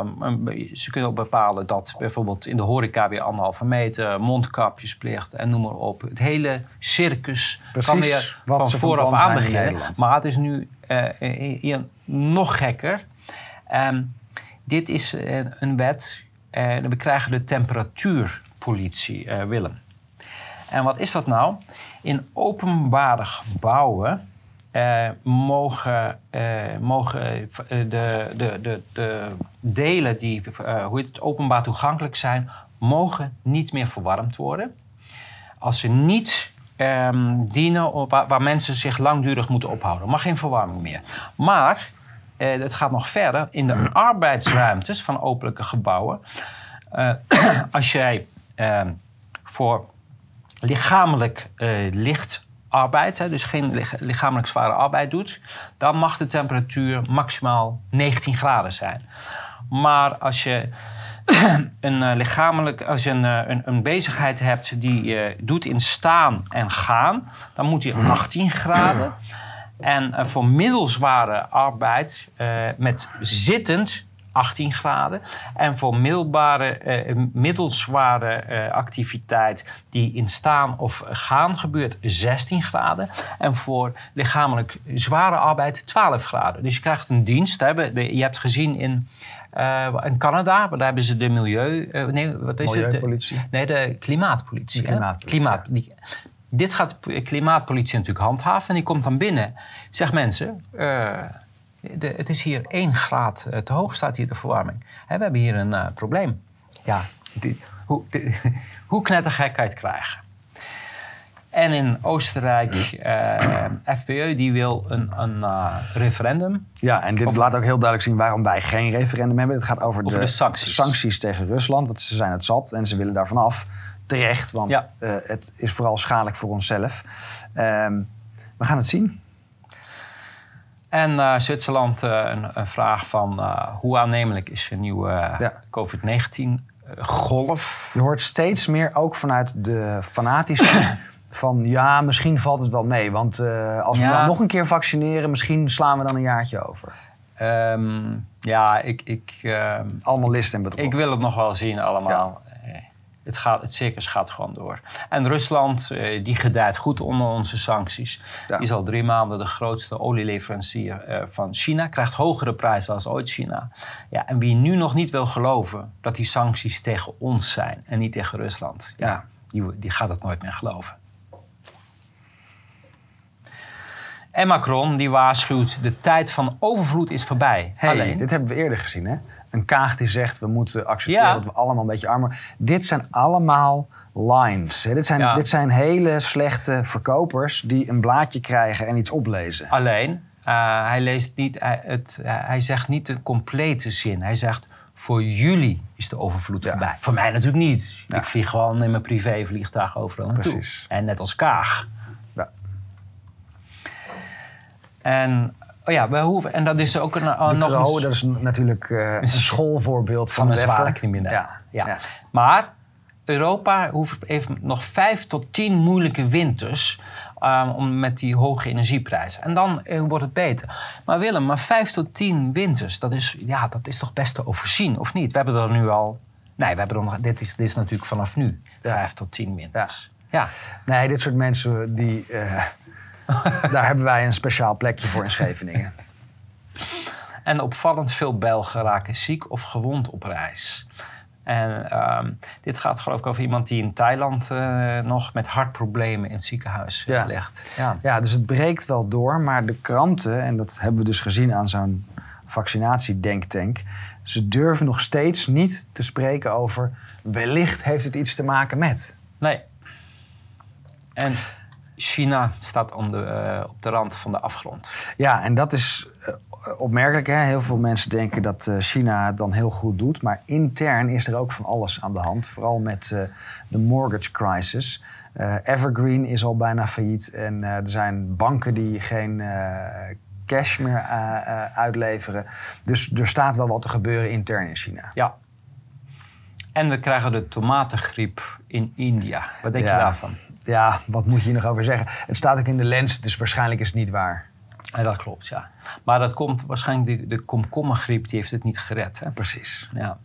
ze kunnen ook bepalen dat bijvoorbeeld in de horeca weer anderhalve meter, mondkapjesplicht en noem maar op. Het hele circus Precies kan weer wat van vooraf aan aan in beginnen. Maar het is nu eh, hier nog gekker. Um, dit is een wet. we krijgen de temperatuurpolitie, Willem. En wat is dat nou? In openbare gebouwen eh, mogen, eh, mogen de, de, de, de delen die uh, hoe het, openbaar toegankelijk zijn, mogen niet meer verwarmd worden. Als ze niet um, dienen waar, waar, mensen zich langdurig moeten ophouden. mag geen verwarming meer. Maar uh, het gaat nog verder. In de arbeidsruimtes van openlijke gebouwen. Als jij voor lichamelijk uh, licht arbeid, hè, dus geen lichamelijk zware arbeid doet, dan mag de temperatuur maximaal 19 graden zijn. Maar als je een uh, lichamelijk, als je een, een, een, bezigheid hebt die je doet in staan en gaan, dan moet je 18 graden. En voor middelzware arbeid met zittend 18 graden. En voor middelbare, eh, middelzware eh, activiteit die in staan of gaan gebeurt 16 graden. En voor lichamelijk zware arbeid 12 graden. Dus je krijgt een dienst. Hè, je hebt gezien in, uh, in Canada, daar hebben ze de milieu... Uh, nee, wat is Milieupolitie? Het? Nee, de klimaatpolitie. De klimaatpolitie, Klimaat, die, dit gaat de klimaatpolitie natuurlijk handhaven. En die komt dan binnen. Zeg mensen... De, het is hier 1 graad te hoog, staat hier de verwarming. He, we hebben hier een uh, probleem. Ja, die, hoe, de, hoe knettergek kan je het krijgen? En in Oostenrijk, uh, FPÖ, die wil een, een uh, referendum. Ja, en dit laat ook heel duidelijk zien waarom wij geen referendum hebben. Het gaat over, Over de sancties. tegen Rusland, want ze zijn het zat en ze willen daar vanaf. Terecht, want Ja. eh, het is vooral schadelijk voor onszelf. Ehm, we gaan het zien. En eh, Zwitserland eh, een, een vraag van eh, hoe aannemelijk is een nieuwe eh, Ja. COVID-19-golf? Je hoort steeds meer ook vanuit de fanatischen van ja, misschien valt het wel mee. Want als we Ja. nog een keer vaccineren, misschien slaan we dan een jaartje over. Ehm, ja, ik, ik, ehm, Allemaal listen en bedrog. Ik wil het nog wel zien allemaal. Eh, Het, gaat, het circus gaat gewoon door. En Rusland, eh, die gedijt goed onder onze sancties. Ja. Die is al drie maanden de grootste olieleverancier eh, van China. Krijgt hogere prijzen als ooit China. Ja, en wie nu nog niet wil geloven dat die sancties tegen ons zijn en niet tegen Rusland. Ja, Ja. Die, die gaat het nooit meer geloven. En Macron die waarschuwt, de tijd van overvloed is voorbij. Hey, Alleen, dit hebben we eerder gezien, hè? Een kaag die zegt, we moeten accepteren Ja. dat we allemaal een beetje armer... Dit zijn allemaal lines. Hè? Dit, zijn, Ja. dit zijn hele slechte verkopers die een blaadje krijgen en iets oplezen. Alleen, eh, hij, leest niet, hij, het, eh, hij zegt niet de complete zin. Hij zegt, voor jullie is de overvloed Ja. voorbij. Voor mij natuurlijk niet. Ja. Ik vlieg gewoon in mijn privévliegtuig overal naartoe. Precies. En net als Kaag. Ja. En, oh ja, we hoeven, en dat is ook een, uh, De nog een, dat is natuurlijk eh, een schoolvoorbeeld van, van een zware crimineel. Ja. Ja. Ja. Maar Europa hoeft, heeft nog vijf tot tien moeilijke winters um, om, met die hoge energieprijzen. En dan eh, wordt het beter. Maar Willem, maar vijf tot tien winters, dat is, ja, dat is toch best te overzien, of niet? We hebben er nu al... Nee, we hebben er nog, dit, is, dit is natuurlijk vanaf nu. Ja. Vijf tot tien winters. Ja. Nee, dit soort mensen, die, eh, daar hebben wij een speciaal plekje voor in Scheveningen. En opvallend veel Belgen raken ziek of gewond op reis. En ehm, dit gaat geloof ik over iemand die in Thailand eh, nog met hartproblemen in het ziekenhuis eh, Ja. ligt. Ja. Ja, dus het breekt wel door, maar de kranten, en dat hebben we dus gezien aan zo'n vaccinatiedenktank. Ze durven nog steeds niet te spreken over wellicht heeft het iets te maken met. Nee. En China staat om de, eh, op de rand van de afgrond. Ja, en dat is eh, opmerkelijk. Hè? Heel veel mensen denken dat eh, China het dan heel goed doet. Maar intern is er ook van alles aan de hand. Vooral met de mortgage crisis. Evergreen is al bijna failliet. En er zijn banken die geen cash meer uitleveren. Dus er staat wel wat te gebeuren intern in China. Ja. En we krijgen de tomatengriep in India. Wat denk Ja. je daarvan? Ja, wat moet je hier nog over zeggen? Het staat ook in de lens, dus waarschijnlijk is het niet waar. Ja, dat klopt, ja. Maar dat komt waarschijnlijk, de, de komkommergriep die heeft het niet gered. Hè? Precies. Ja.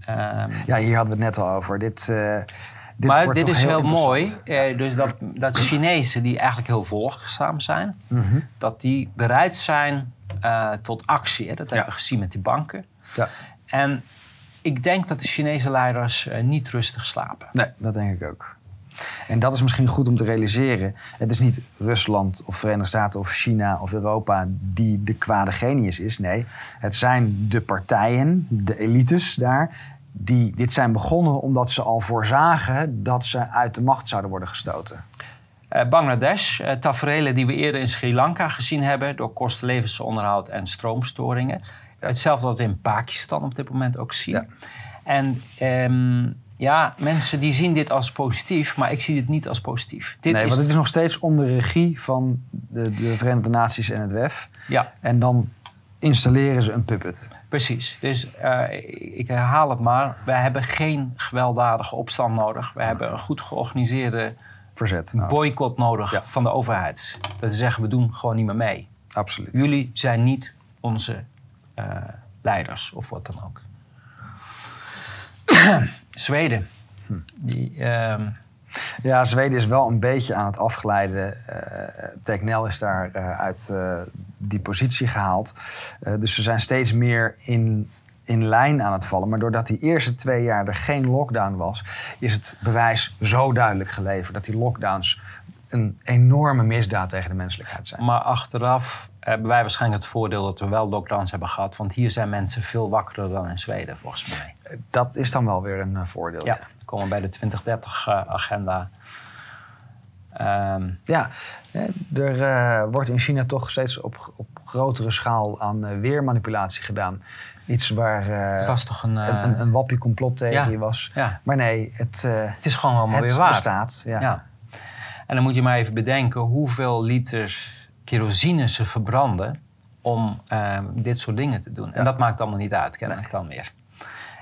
Ehm, Ja, hier hadden we het net al over. Dit, eh, dit maar dit is heel, mooi. eh, dus dat, dat Chinezen, die eigenlijk heel volgzaam zijn, Mhm. dat die bereid zijn eh, tot actie. Hè? Dat hebben we gezien met die banken. Ja. En ik denk dat de Chinese leiders niet rustig slapen. Nee, dat denk ik ook. En dat is misschien goed om te realiseren. Het is niet Rusland of Verenigde Staten of China of Europa die de kwade genius is. Nee, het zijn de partijen, de elites daar, die dit zijn begonnen omdat ze al voorzagen dat ze uit de macht zouden worden gestoten. Eh, Bangladesh, taferelen die we eerder in Sri Lanka gezien hebben... door kosten levensonderhoud en stroomstoringen. Hetzelfde wat we in Pakistan op dit moment ook zien. Ja. En ehm, ja, mensen die zien dit als positief... maar ik zie dit niet als positief. Dit nee, is, want het is nog steeds onder regie van de, de Verenigde Naties en het WEF. Ja, En dan installeren ze een puppet. precies. Dus eh, ik herhaal het maar. Wij hebben geen gewelddadige opstand nodig. We hebben een goed georganiseerde Verzet. Nou, boycott nodig Ja. van de overheid. Dat ze zeggen, we doen gewoon niet meer mee. absoluut. Jullie zijn niet onze eh, leiders of wat dan ook. Zweden. Die, ehm, Ja, Zweden is wel een beetje aan het afglijden. Eh Teknel is daar eh, uit eh, die positie gehaald. Eh, dus ze zijn steeds meer in, in lijn aan het vallen. Maar doordat die eerste twee jaar er geen lockdown was, is het bewijs zo duidelijk geleverd dat die lockdowns een enorme misdaad tegen de menselijkheid zijn. maar achteraf hebben wij waarschijnlijk het voordeel dat we wel lockdowns hebben gehad. Want hier zijn mensen veel wakkerder dan in Zweden, volgens mij. Dat is dan wel weer een eh, voordeel. Ja, we komen bij de 2030-agenda. Ehm, Ja, er eh, wordt in China toch steeds op, op grotere schaal aan eh, weermanipulatie gedaan. Iets waar eh, het was toch een... eh, een, een, wappie complottheorie Ja. was. ja, Maar nee, het, eh, het is gewoon allemaal weer waar. bestaat. Ja. Ja. En dan moet je maar even bedenken hoeveel liters kerosine ze verbranden om ehm, dit soort dingen te doen. En Ja. dat maakt allemaal niet uit, kennelijk dan meer.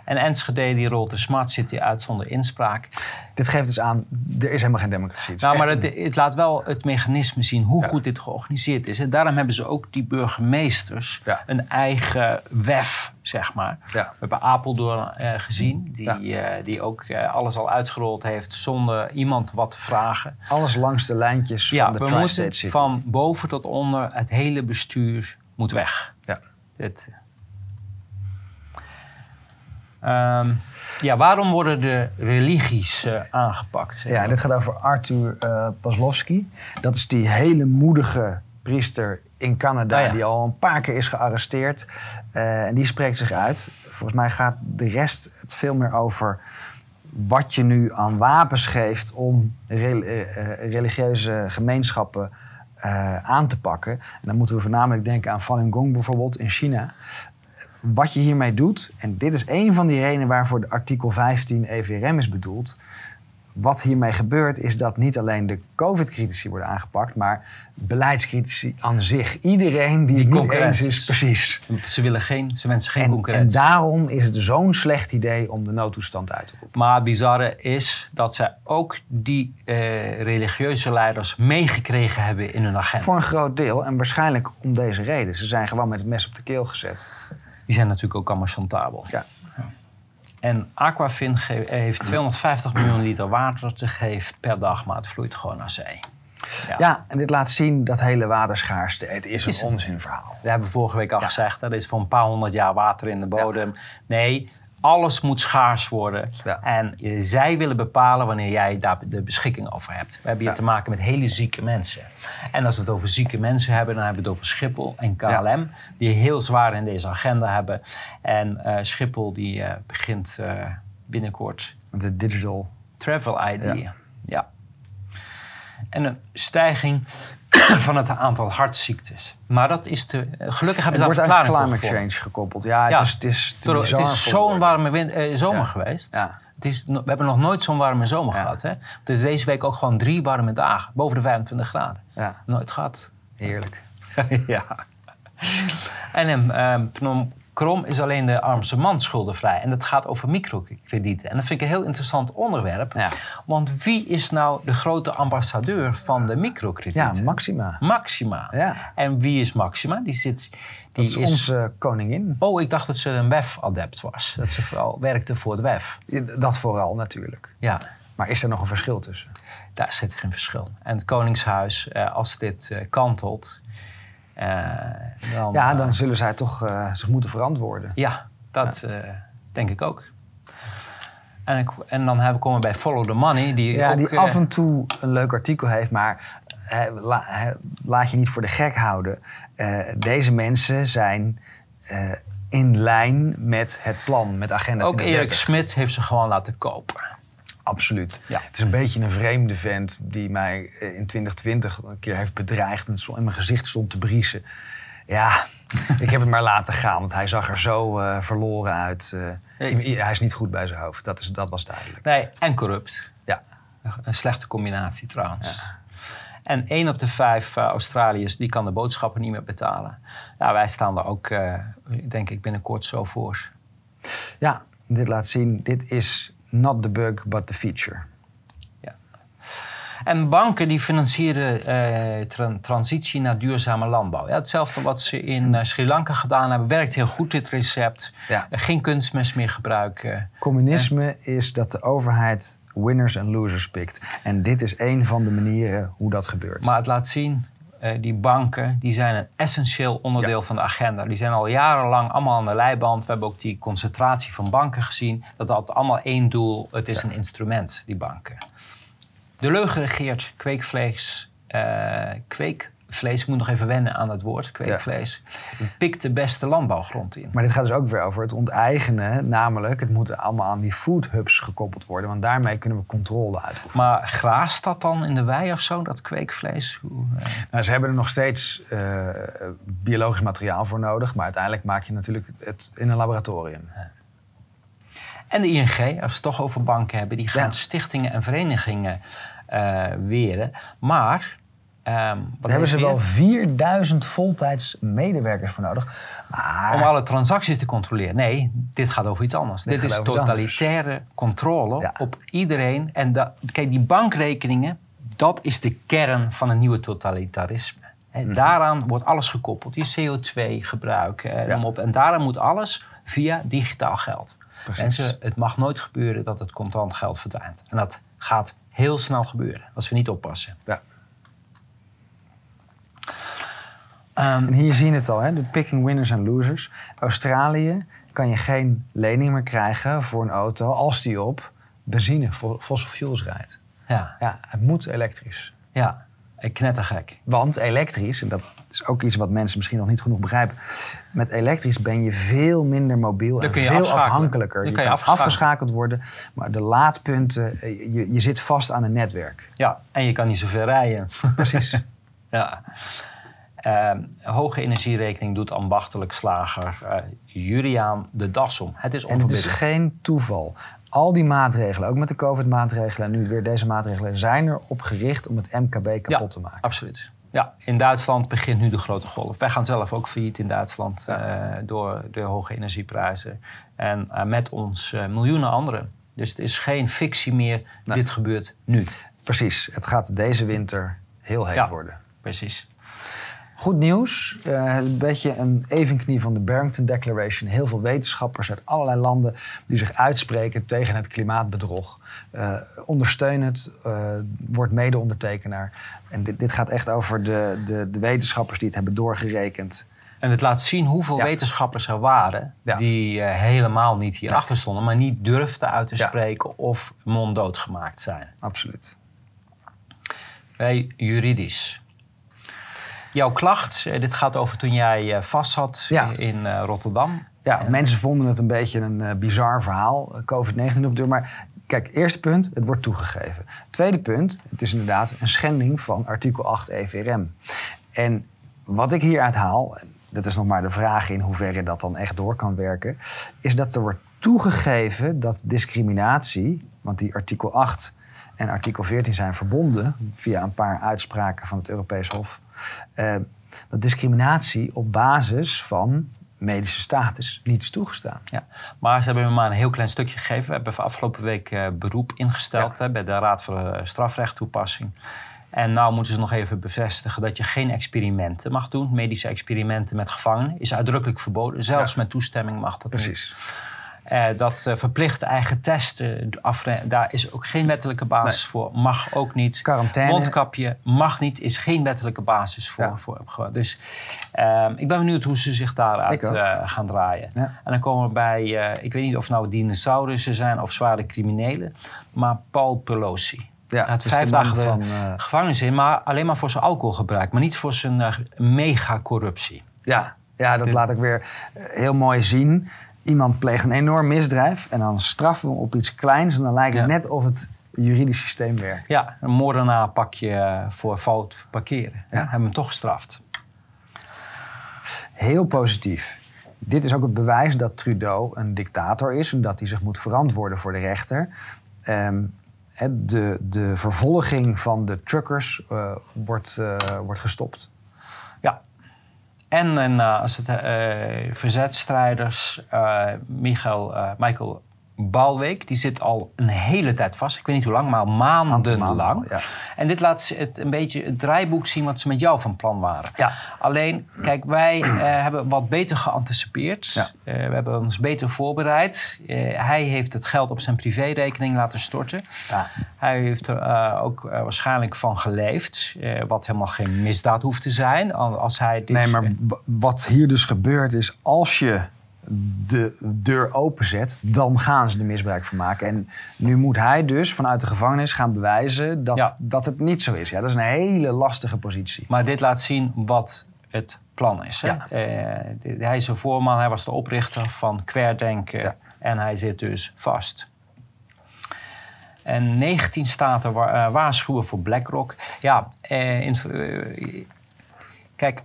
En Enschede die rolt de smart city uit zonder inspraak. Dit geeft dus aan, er is helemaal geen democratie. Het Nou, maar het, het laat wel het mechanisme zien hoe Ja. goed dit georganiseerd is. En daarom hebben ze ook die burgemeesters Ja. een eigen WEF, zeg maar. ja. We hebben Apeldoorn eh, gezien, die, eh, die ook eh, alles al uitgerold heeft zonder iemand wat te vragen. Alles langs de lijntjes van de we moeten van boven tot onder, het hele bestuur moet weg. Ja. Dit. Ehm, ja, waarom worden de religies eh, aangepakt? Ja, dit gaat over Arthur Paslovsky. Dat is die hele moedige priester in Canada... Ah, ja. die al een paar keer is gearresteerd. Eh, en die spreekt zich uit. Volgens mij gaat de rest het veel meer over... wat je nu aan wapens geeft om rel- religieuze gemeenschappen aan te pakken. En dan moeten we voornamelijk denken aan Falun Gong bijvoorbeeld in China. Wat je hiermee doet, en dit is een van die redenen waarvoor de artikel 15 EVRM is bedoeld. Wat hiermee gebeurt is dat niet alleen de COVID-critici worden aangepakt, maar beleidscritici aan zich. Iedereen die, Die het niet eens is, precies. Ze, willen geen, ze wensen geen En, en concurrentie. daarom is het zo'n slecht idee om de noodtoestand uit te roepen. Maar bizarre is dat zij ook die eh, religieuze leiders meegekregen hebben in hun agenda. Voor een groot deel, en waarschijnlijk om deze reden. Ze zijn gewoon met het mes op de keel gezet. Die zijn natuurlijk ook allemaal chantabel. Ja. En Aquafin heeft 250 miljoen liter water te geven per dag, maar het vloeit gewoon naar zee. Ja. Ja, en dit laat zien dat hele waterschaarste. Het is een Is onzinverhaal. We hebben vorige week al Ja. gezegd, dat is voor een paar honderd jaar water in de bodem. Nee, Alles moet schaars worden. Ja. En eh, zij willen bepalen wanneer jij daar de beschikking over hebt. We hebben hier Ja. te maken met hele zieke mensen. En als we het over zieke mensen hebben, dan hebben we het over Schiphol en KLM. Die heel zwaar in deze agenda hebben. En eh, Schiphol die eh, begint binnenkort de digital. Travel ID. Ja. En een stijging van het aantal hartziektes. Maar dat is te... eh, Gelukkig hebben ze daar verklaring climate voor gevonden. change gekoppeld. Ja, het Ja. is, het is Het is zo'n warme win- eh, zomer Ja. geweest. Ja. Het is, we hebben nog nooit zo'n warme zomer gehad. Hè? Is deze week ook gewoon drie warme dagen. Boven de 25 graden. Ja, Nooit gehad. heerlijk. ja. En in ehm, Phnom Krom is alleen de armste man schuldenvrij. En dat gaat over microkredieten. En dat vind ik een heel interessant onderwerp. Ja, Want wie is nou de grote ambassadeur van de ja microkredieten? Maxima. Maxima. Ja, En wie is Maxima? Die zit... Die dat is onze koningin. Oh, ik dacht dat ze een WEF-adept was. Dat ze vooral werkte voor het WEF. Dat vooral natuurlijk. Ja, Maar is er nog een verschil tussen? daar zit geen verschil. En het Koningshuis, eh, als dit eh, kantelt... eh, dan, Ja, eh, dan zullen zij toch eh, zich moeten verantwoorden. Ja, dat eh, denk ik ook. En, ik, en dan hebben, komen we bij Follow the Money. Die, Ja, ook, die eh, af en toe een leuk artikel heeft, maar la- laat je niet voor de gek houden. Eh, deze mensen zijn eh, in lijn met het plan, met Agenda ook Erik 2030. Smit heeft ze gewoon laten kopen. Absoluut. Ja. Het is een beetje een vreemde vent die mij eh, in 2020 een keer heeft bedreigd en zo in mijn gezicht stond te briesen. Ja, ik heb het maar laten gaan, want hij zag er zo eh, verloren uit. eh. Nee. Hij is niet goed bij zijn hoofd, dat, is, dat was duidelijk. Nee, en corrupt. Ja. Een slechte combinatie trouwens. En één op de vijf Australiërs die kan de boodschappen niet meer betalen. Nou, wij staan er ook, denk ik, binnenkort zo voor. Ja, dit laat zien, dit is not the bug, but the feature. En banken die financieren eh, tran- transitie naar duurzame landbouw. Ja, hetzelfde wat ze in eh, Sri Lanka gedaan hebben. Werkt heel goed dit recept. Ja. Eh, geen kunstmest meer gebruiken. Communisme is dat de overheid winners en losers pikt. En dit is een van de manieren hoe dat gebeurt. Maar het laat zien, eh, die banken die zijn een essentieel onderdeel van de agenda. Die zijn al jarenlang allemaal aan de leiband. We hebben ook die concentratie van banken gezien. Dat had allemaal één doel. Het is een instrument, die banken. De leugen regeert kweekvlees. eh, kweekvlees, ik moet nog even wennen aan het woord, kweekvlees. Pikt de beste landbouwgrond in. Maar dit gaat dus ook weer over het onteigenen. Namelijk, het moet allemaal aan die food hubs gekoppeld worden. Want daarmee kunnen we controle uitoefenen. Maar graast dat dan in de wei of zo, dat kweekvlees? Hoe, eh, Nou, ze hebben er nog steeds eh, biologisch materiaal voor nodig. Maar uiteindelijk maak je natuurlijk het in een laboratorium. En de ING, als we het toch over banken hebben, die gaan Ja. stichtingen en verenigingen eh, weren. Maar. Wat Daar hebben ze weer? wel 4000 voltijds medewerkers voor nodig. Maar Om alle transacties te controleren. Nee, dit gaat over iets anders. Dit is totalitaire controle Ja. op iedereen. En kijk, die bankrekeningen, dat is de kern van een nieuwe totalitarisme. Mhm. Daaraan wordt alles gekoppeld. Je CO2-gebruik, eh, Ja. op. En daaraan moet alles via digitaal geld. Precies. Mensen, het mag nooit gebeuren dat het contant geld verdwijnt. En dat gaat heel snel gebeuren als we niet oppassen. Ja. En hier zie je het al, hè? de picking winners en losers. Australië kan je geen lening meer krijgen voor een auto als die op benzine, fo- fossil fuels rijdt. ja, Ja, het moet elektrisch. ja, ik knettergek. Want elektrisch, en dat is ook iets wat mensen misschien nog niet genoeg begrijpen. Met elektrisch ben je veel minder mobiel en veel afhankelijker. Dan je kan je kan afschakelen. afgeschakeld worden, maar de laadpunten, eh, je, je zit vast aan een netwerk. Ja, en je kan niet zoveel rijden. Precies. ja. Ehm, hoge energierekening doet ambachtelijk slager eh Juriaan de das om. Het is En het is onverbiddelijk. geen toeval. Al die maatregelen, ook met de COVID-maatregelen en nu weer deze maatregelen, zijn erop gericht om het MKB kapot Ja. te maken. Absoluut. Ja, in Duitsland begint nu de grote golf. Wij gaan zelf ook failliet in Duitsland Ja. eh, door de hoge energieprijzen. En eh, met ons miljoenen anderen. Dus het is geen fictie meer. Nee. Dit gebeurt nu. Precies, het gaat deze winter heel heet Ja. worden. Precies. Goed nieuws. het is een beetje een evenknie van de Barrington Declaration. Heel veel wetenschappers uit allerlei landen die zich uitspreken tegen het klimaatbedrog. Eh, ondersteun het, eh, word mede-ondertekenaar. En dit, dit gaat echt over de, de, de wetenschappers die het hebben doorgerekend. En het laat zien hoeveel Ja. wetenschappers er waren Ja. die helemaal niet hierachter stonden, maar niet durfden uit te Ja. spreken of monddood gemaakt zijn. Absoluut. Wij juridisch. Jouw klacht, eh, dit gaat over toen jij eh, vast zat Ja. in eh, Rotterdam. Ja, mensen vonden het een beetje een bizar verhaal, eh, COVID-19 op de deur. Maar kijk, eerste punt, het wordt toegegeven. Tweede punt, het is inderdaad een schending van artikel 8 EVRM. En wat ik hieruit haal, en dat is nog maar de vraag in hoeverre dat dan echt door kan werken, is dat er wordt toegegeven dat discriminatie, want die artikel 8 en artikel 14 zijn verbonden via een paar uitspraken van het Europees Hof, eh, dat discriminatie op basis van medische status niet is toegestaan. Ja. Maar ze hebben me maar een heel klein stukje gegeven. We hebben afgelopen week eh, beroep ingesteld hè, bij de Raad voor eh, Strafrechttoepassing. En nou moeten ze nog even bevestigen dat je geen experimenten mag doen. Medische experimenten met gevangenen is uitdrukkelijk verboden. Zelfs met toestemming mag dat niet. Precies. Eh, dat eh, verplicht eigen testen, afre- daar is ook geen wettelijke basis voor. Mag ook niet. Quarantaine. Mondkapje mag niet, is geen wettelijke basis voor. Ja. voor dus ehm, ik ben benieuwd hoe ze zich daaruit eh, gaan draaien. Ja. En dan komen we bij, eh, ik weet niet of het nou dinosaurussen zijn of zware criminelen, maar Paul Pelosi. Ja, Hij had dus vijf dagen van, eh, gevangenis in, maar alleen maar voor zijn alcoholgebruik, maar niet voor zijn eh, mega-corruptie. Ja, ja dat laat ik weer eh, heel mooi zien. Iemand pleegt een enorm misdrijf en dan straffen we hem op iets kleins. En dan lijkt het Ja. net of het juridisch systeem werkt. Ja, een moordenaar pak je eh, voor fout parkeren. Ja. Hebben hem toch gestraft. Heel positief. Dit is ook het bewijs dat Trudeau een dictator is en dat hij zich moet verantwoorden voor de rechter. Ehm, de, de vervolging van de truckers eh, wordt, eh, wordt gestopt. En, en als het verzetstrijders, eh, Michael, eh, Michael Balweek, die zit al een hele tijd vast. Ik weet niet hoe lang, maar maandenlang. maanden ja. En dit laat het een beetje het draaiboek zien wat ze met jou van plan waren. Ja. Alleen, kijk, wij eh, hebben wat beter geanticipeerd. Ja. Eh, we hebben ons beter voorbereid. Eh, hij heeft het geld op zijn privérekening laten storten. Ja. Hij heeft er ook waarschijnlijk van geleefd. wat helemaal geen misdaad hoeft te zijn. Al- Als hij dit, Nee, maar wat hier dus gebeurt is, als je de deur openzet, dan gaan ze er misbruik van maken. En nu moet hij dus vanuit de gevangenis gaan bewijzen dat, Ja. dat het niet zo is. Ja, dat is een hele lastige positie. Maar dit laat zien wat het plan is. Hè? Ja. Eh, hij is een voorman, hij was de oprichter van Querdenken. Ja. En hij zit dus vast. En 19 staten wa- eh, waarschuwen voor BlackRock. Ja, in, eh, kijk,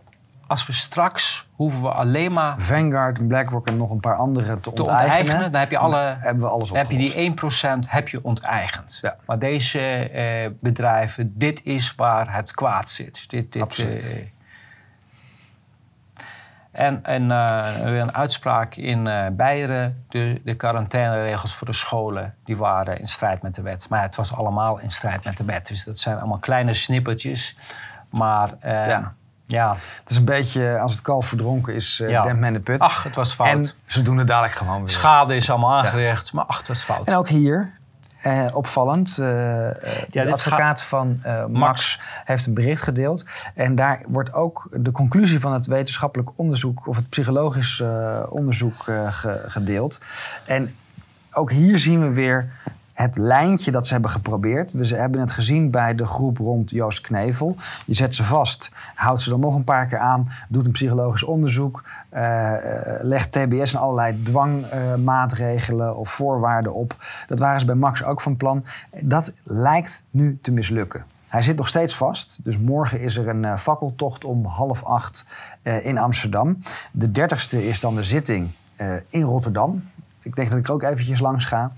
als we straks hoeven we alleen maar Vanguard, BlackRock en nog een paar andere te, te onteigenen. onteigenen. Dan heb je, alle, hebben we alles dan heb je die 1% heb je onteigend. Ja. Maar deze eh, bedrijven, dit is waar het kwaad zit. Dit, dit, Absoluut. eh, en en eh, weer een uitspraak in eh Beieren. De, de quarantaineregels voor de scholen die waren in strijd met de wet. Maar het was allemaal in strijd met de wet. Dus dat zijn allemaal kleine snippertjes. Maar Ja. Ja. Het is een beetje, als het kalf verdronken is, uh, Ja. dempt men de put. ach, het was fout. en ze doen het dadelijk gewoon weer. Schade is allemaal aangericht, maar ach, het was fout. En ook hier, eh, opvallend, eh, de dit advocaat van Max, heeft een bericht gedeeld. En daar wordt ook de conclusie van het wetenschappelijk onderzoek... of het psychologisch onderzoek ge- gedeeld. En ook hier zien we weer het lijntje dat ze hebben geprobeerd. We hebben het gezien bij de groep rond Joost Knevel. Je zet ze vast, houdt ze dan nog een paar keer aan... doet een psychologisch onderzoek... eh, legt TBS en allerlei dwangmaatregelen of voorwaarden op. Dat waren ze bij Max ook van plan. Dat lijkt nu te mislukken. Hij zit nog steeds vast. Dus morgen is er een eh, fakkeltocht om half acht eh, in Amsterdam. De dertigste is dan de zitting in Rotterdam. Ik denk dat ik er ook eventjes langs ga.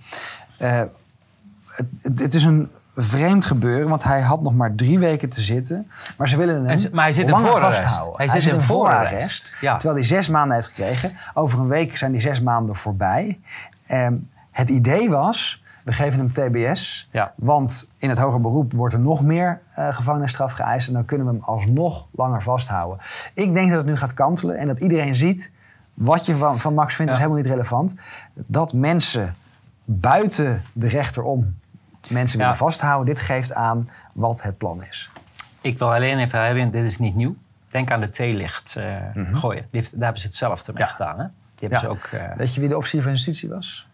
Het, is een vreemd gebeuren, want hij had nog maar drie weken te zitten. Maar ze willen hem maar hij zit in langer voorarrest. vasthouden. Hij zit in voorarrest, ja. Terwijl hij zes maanden heeft gekregen. Over een week zijn die zes maanden voorbij. Ehm, het idee was, we geven hem TBS. Ja. Want in het hoger beroep wordt er nog meer eh gevangenisstraf geëist. En dan kunnen we hem alsnog langer vasthouden. Ik denk dat het nu gaat kantelen en dat iedereen ziet... wat je van, van Max vindt Ja. is helemaal niet relevant. Dat mensen buiten de rechter om mensen Ja. willen vasthouden... dit geeft aan wat het plan is. Ik wil alleen even herinneren, dit is niet nieuw. denk aan de theelicht uh, gooien. Die heeft, daar hebben ze hetzelfde mee gedaan. Hè? Die hebben ze ook, Weet je wie de officier van justitie was?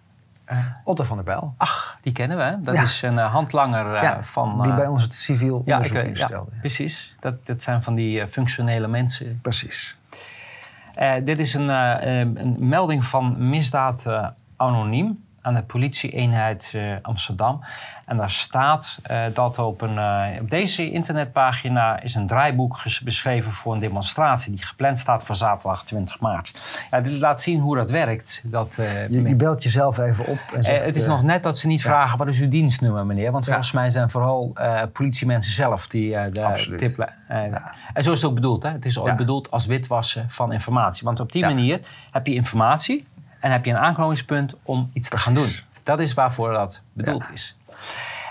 Otto van der Bijl. Ach, die kennen we. Dat is een handlanger van... die bij ons het civiel ja, onderzoek. Ja, precies. Dat, dat zijn van die functionele mensen. Precies. dit is een, een melding van misdaad anoniem aan de politieeenheid uh, Amsterdam. En daar staat uh, dat op, een, uh, op deze internetpagina is een draaiboek beschreven voor een demonstratie die gepland staat voor zaterdag 20 maart. Ja, dit laat zien hoe dat werkt. Dat, je, je, belt jezelf even op. En zegt, het is nog net dat ze niet vragen wat is uw dienstnummer meneer. Want volgens mij zijn vooral politiemensen zelf die de tip... En zo is het ook bedoeld. Hè? Het is ooit bedoeld als witwassen van informatie. Want op die manier heb je informatie en heb je een aanknopingspunt om iets te gaan doen. Dat is waarvoor dat bedoeld is.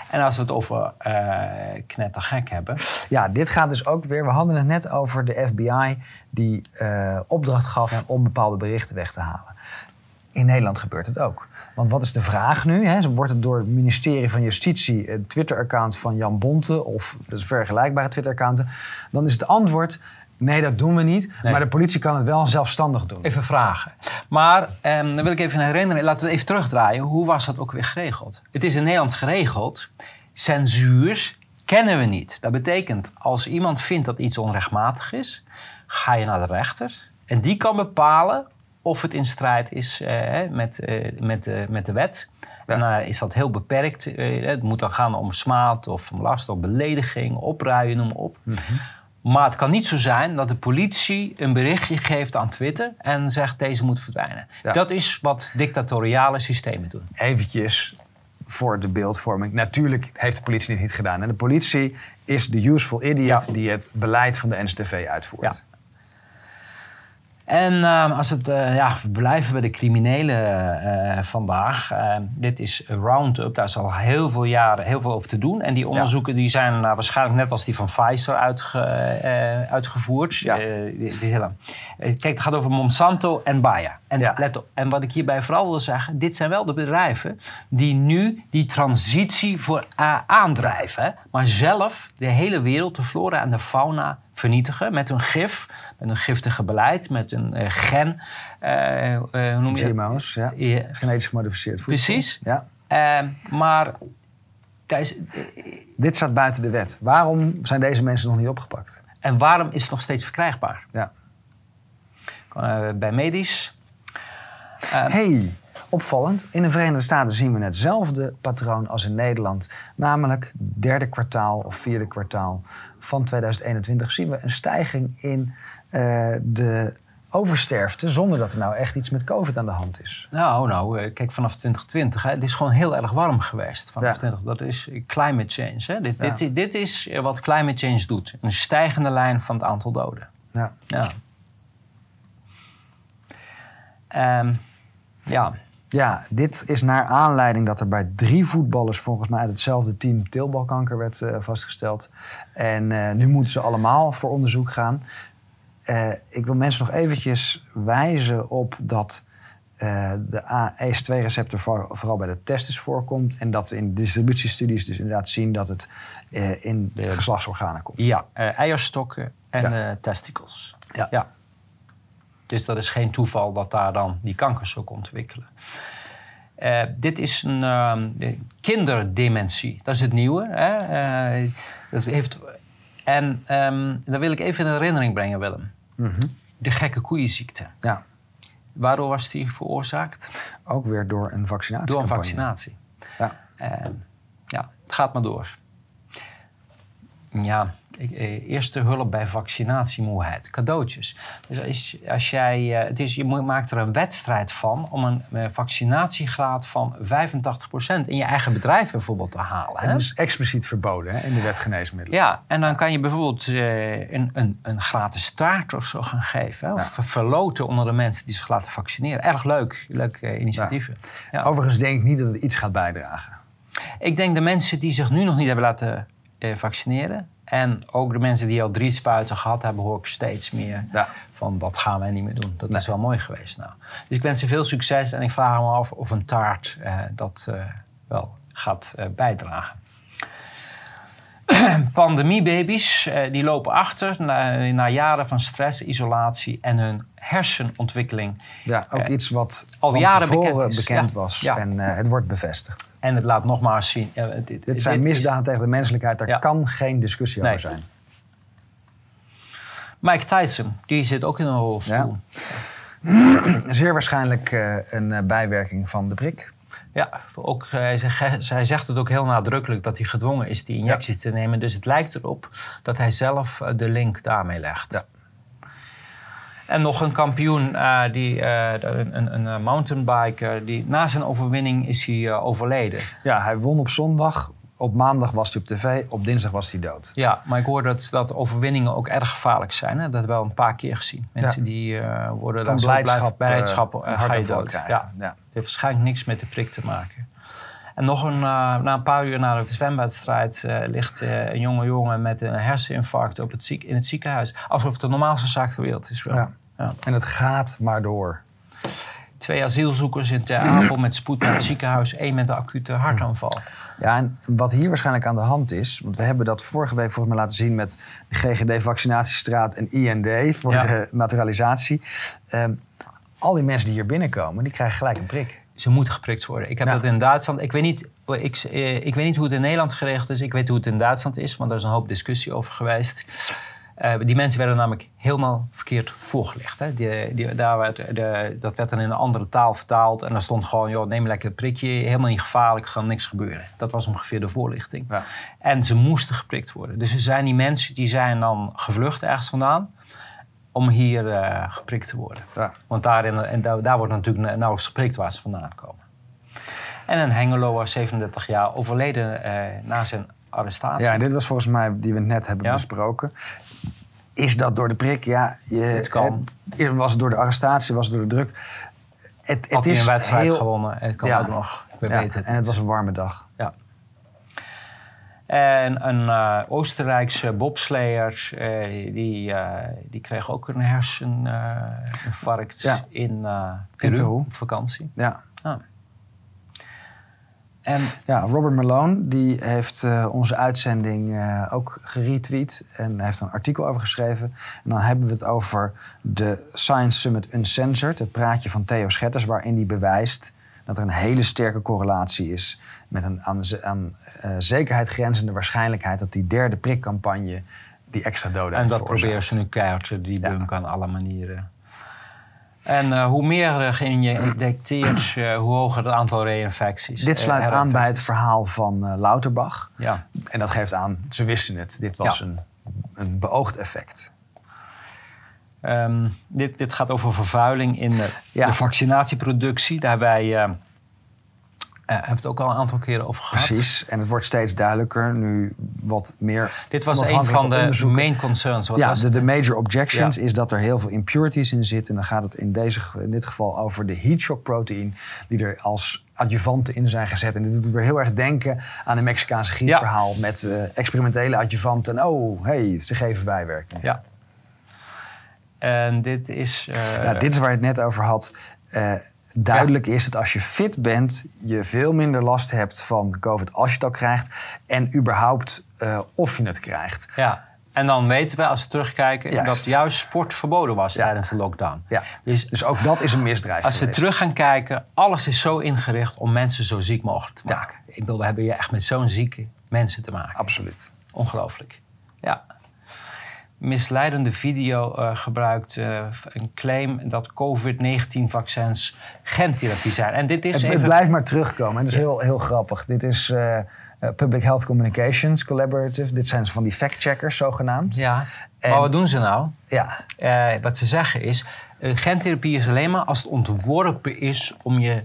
En als we het over uh, knettergek hebben. Ja, dit gaat dus ook weer. We hadden het net over de FBI die uh, opdracht gaf om bepaalde berichten weg te halen. In Nederland gebeurt het ook. Want wat is de vraag nu? Hè? Wordt het door het ministerie van Justitie het Twitter-account van Jan Bonte of dus vergelijkbare Twitter-accounten? Dan is het antwoord: Nee, dat doen we niet. Maar de politie kan het wel zelfstandig doen. Even vragen. Maar eh, dan wil ik even herinneren, laten we even terugdraaien. Hoe was dat ook weer geregeld? Het is in Nederland geregeld. Censuur kennen we niet. Dat betekent, als iemand vindt dat iets onrechtmatig is, ga je naar de rechter. En die kan bepalen of het in strijd is eh, met, eh, met, uh, met de wet. En dan is dat heel beperkt. Eh, het moet dan gaan om smaad of om last of belediging, opruien, noem maar op. Mm maar het kan niet zo zijn dat de politie een berichtje geeft aan Twitter en zegt deze moet verdwijnen. Dat is wat dictatoriale systemen doen. Eventjes voor de beeldvorming. Natuurlijk heeft de politie dit niet gedaan. En de politie is de useful idiot die het beleid van de NSTV uitvoert. En uh, als het, uh, ja, we blijven bij de criminelen uh, vandaag. Ehm, dit is Roundup, daar is al heel veel jaren heel veel over te doen. En die onderzoeken die zijn nou, waarschijnlijk net als die van Pfizer uitge, eh, uitgevoerd. Ja. Hele, kijk, het gaat over Monsanto en Bayer. En, ja. let op, en wat ik hierbij vooral wil zeggen, dit zijn wel de bedrijven die nu die transitie voor aandrijven. Maar zelf de hele wereld, de flora en de fauna vernietigen met een gif, met een giftige beleid, met een uh, gen. Uh, hoe noem je GMO's, ja. Genetisch gemodificeerd voedsel. Precies. Ja. Ehm, maar dit staat buiten de wet. Waarom zijn deze mensen nog niet opgepakt? En waarom is het nog steeds verkrijgbaar? Ja. bij medisch. Ehm, hey, opvallend. In de Verenigde Staten zien we hetzelfde patroon als in Nederland. Namelijk derde kwartaal of vierde kwartaal van 2021 zien we een stijging in uh, de oversterfte zonder dat er nou echt iets met COVID aan de hand is. Nou, nou, eh, kijk, vanaf 2020, hè, het is gewoon heel erg warm geweest. Vanaf ja. 20, dat is climate change. Hè. Dit, ja. dit, dit, is wat climate change doet. Een stijgende lijn van het aantal doden. Ja. Ja. Um, ja. Ja, dit is naar aanleiding dat er bij drie voetballers volgens mij uit hetzelfde team teelbalkanker werd uh, vastgesteld. En uh, nu moeten ze allemaal voor onderzoek gaan. Uh, ik wil mensen nog eventjes wijzen op dat de ACE2-receptor vooral bij de testes voorkomt. En dat we in distributiestudies dus inderdaad zien dat het in de geslachtsorganen komt. Ja, eierstokken en ja. testicles. Ja. ja. Dus dat is geen toeval dat daar dan die kankers ook ontwikkelen. Uh, dit is een uh, kinderdementie. Dat is het nieuwe. Hè? Uh, dat heeft, en um, dat wil ik even in herinnering brengen, Willem. Mm -hmm. De gekke koeienziekte. Ja. Waardoor was die veroorzaakt? Ook weer door een vaccinatie. Door een vaccinatie. Ja. Ehm, ja, het gaat maar door. Ja, eh, eerste hulp bij vaccinatiemoeheid, cadeautjes. Dus als, jij, eh, het is, je maakt er een wedstrijd van om een, eh, vaccinatiegraad van 85% in je eigen bedrijf bijvoorbeeld te halen. Dat is expliciet verboden hè, in de wet geneesmiddelen. Ja, en dan kan je bijvoorbeeld een, een, een, gratis taart of zo gaan geven. Hè, of verloten onder de mensen die zich laten vaccineren. Erg leuk, leuk initiatieven. Ja. Overigens denk ik niet dat het iets gaat bijdragen. Ik denk de mensen die zich nu nog niet hebben laten vaccineren, en ook de mensen die al drie spuiten gehad hebben, hoor ik steeds meer ja. van dat gaan wij niet meer doen. Dat is wel mooi geweest. Nou. Dus ik wens ze veel succes en ik vraag me af of een taart eh, dat eh, wel gaat eh, bijdragen. pandemiebaby's, eh, die lopen achter na, na jaren van stress, isolatie en hun hersenontwikkeling. Ja, ook Eh, iets wat al jaren bekend bekend was. ja. En eh, het wordt bevestigd. En het laat nogmaals zien. eh, dit, Dit zijn is- misdaden tegen de menselijkheid. Daar Ja. kan geen discussie Nee. over zijn. Mike Tyson, die zit ook in een rolstoel. Zeer waarschijnlijk eh, een eh, bijwerking van de prik. Ja, ook, eh, hij, zegt, hij zegt het ook heel nadrukkelijk dat hij gedwongen is die injectie te nemen. Dus het lijkt erop dat hij zelf de link daarmee legt. Ja. En nog een kampioen, eh, die, eh, een, een, een eh, mountainbiker, die na zijn overwinning is hij overleden. Ja, hij won op zondag. Op maandag was hij op tv. Op dinsdag was hij dood. Ja, maar ik hoor dat, dat overwinningen ook erg gevaarlijk zijn. Hè? Dat hebben we al een paar keer gezien. Mensen die worden Van dan blijdschap, blij- blijdschap ga je dood. krijgen. Ja. Ja. Het heeft waarschijnlijk niks met de prik te maken. En nog een, na een paar uur na de zwemwedstrijd ligt een jonge jongen met een herseninfarct op het ziek, in het ziekenhuis. Alsof het de normaalste zaak ter wereld is. Wel. Ja. Ja. En het gaat maar door. Twee asielzoekers in Ter Apel met spoed naar het ziekenhuis. één met een acute hartaanval. Ja, en wat hier waarschijnlijk aan de hand is, want we hebben dat vorige week volgens mij laten zien met de GGD-vaccinatiestraat en IND voor Ja. de naturalisatie. Ehm, al die mensen die hier binnenkomen, die krijgen gelijk een prik. Ze moeten geprikt worden. Ik heb Ja. dat in Duitsland. Ik weet, niet, ik, eh, ik weet niet hoe het in Nederland geregeld is. Ik weet hoe het in Duitsland is, want daar is een hoop discussie over geweest. Eh, die mensen werden namelijk helemaal verkeerd voorgelegd. Hè. Die, die, daar werd, de, dat werd dan in een andere taal vertaald. En daar stond gewoon, joh, neem lekker een prikje. Helemaal niet gevaarlijk, er kan niks gebeuren. Dat was ongeveer de voorlichting. Ja. En ze moesten geprikt worden. Dus er zijn die mensen die zijn dan gevlucht ergens vandaan... om hier eh, geprikt te worden. Ja. Want daarin, en daar, daar wordt natuurlijk na- nauwelijks geprikt waar ze vandaan komen. En een Hengeloer, 37 jaar, overleden eh, na zijn arrestatie. Ja, en dit was volgens mij die we net hebben Ja. besproken. Is dat door de prik? Ja, je, Het kan. eh, was het door de arrestatie, was het door de druk? Het, het is een wedstrijd heel, gewonnen. Het kan Ja. ook nog. We Ja, weten het en het was een warme dag. Ja. En een eh, Oostenrijkse bobsleer, eh, die, eh, die kreeg ook een herseninfarct Ja. in Peru, Peru. op vakantie. Ja. Ah. En Ja, Robert Malone die heeft eh, onze uitzending eh, ook geretweet en heeft een artikel over geschreven. En dan hebben we het over de Science Summit Uncensored, het praatje van Theo Schetters, waarin hij bewijst dat er een hele sterke correlatie is met een aan, eh, zekerheid grenzende waarschijnlijkheid dat die derde prikcampagne die extra doden En dat proberen ze nu keihard te debunken aan alle manieren. En eh, hoe meer er geïnjecteerd, eh, hoe hoger het aantal reinfecties. Dit eh, sluit aan bij het verhaal van Lauterbach. Ja. En dat geeft aan, ze wisten het. Dit was Ja. een, een beoogd effect. Ehm, dit, dit gaat over vervuiling in de, Ja. de vaccinatieproductie. Daarbij hebben we het ook al een aantal keren over gehad. Precies. En het wordt steeds duidelijker nu wat meer. Dit was een van de onderzoeken. main concerns. Wat ja, was de, de major objections Ja. is dat er heel veel impurities in zitten. En dan gaat het in, deze, in dit geval over de heat shock protein, die er als adjuvanten in zijn gezet. En dit doet weer heel erg denken aan een Mexicaanse griepverhaal met eh, experimentele adjuvanten. En oh, hey, ze geven bijwerkingen. Ja. En dit is... eh, Ja, dit is waar je het net over had. Eh, duidelijk is dat als je fit bent, je veel minder last hebt van COVID als je het al krijgt. En überhaupt eh, of je het krijgt. ja. En dan weten we, als we terugkijken, Juist. dat juist sport verboden was Ja. tijdens de lockdown. Ja. Dus Dus ook dat is een misdrijf. als we terug gaan kijken, alles is zo ingericht om mensen zo ziek mogelijk te Ja. maken. Ik bedoel, we hebben hier echt met zo'n zieke mensen te maken. Absoluut. Ongelooflijk. Ja. Misleidende video eh, gebruikt eh, een claim dat COVID-19-vaccins gentherapie zijn. En dit is Het, even... het blijft maar terugkomen. En het is heel, heel grappig. Dit is eh, Public Health Communications Collaborative. Dit zijn van die fact-checkers zogenaamd. Ja, En- maar wat doen ze nou? Ja, wat ze zeggen is, gentherapie is alleen maar als het ontworpen is om je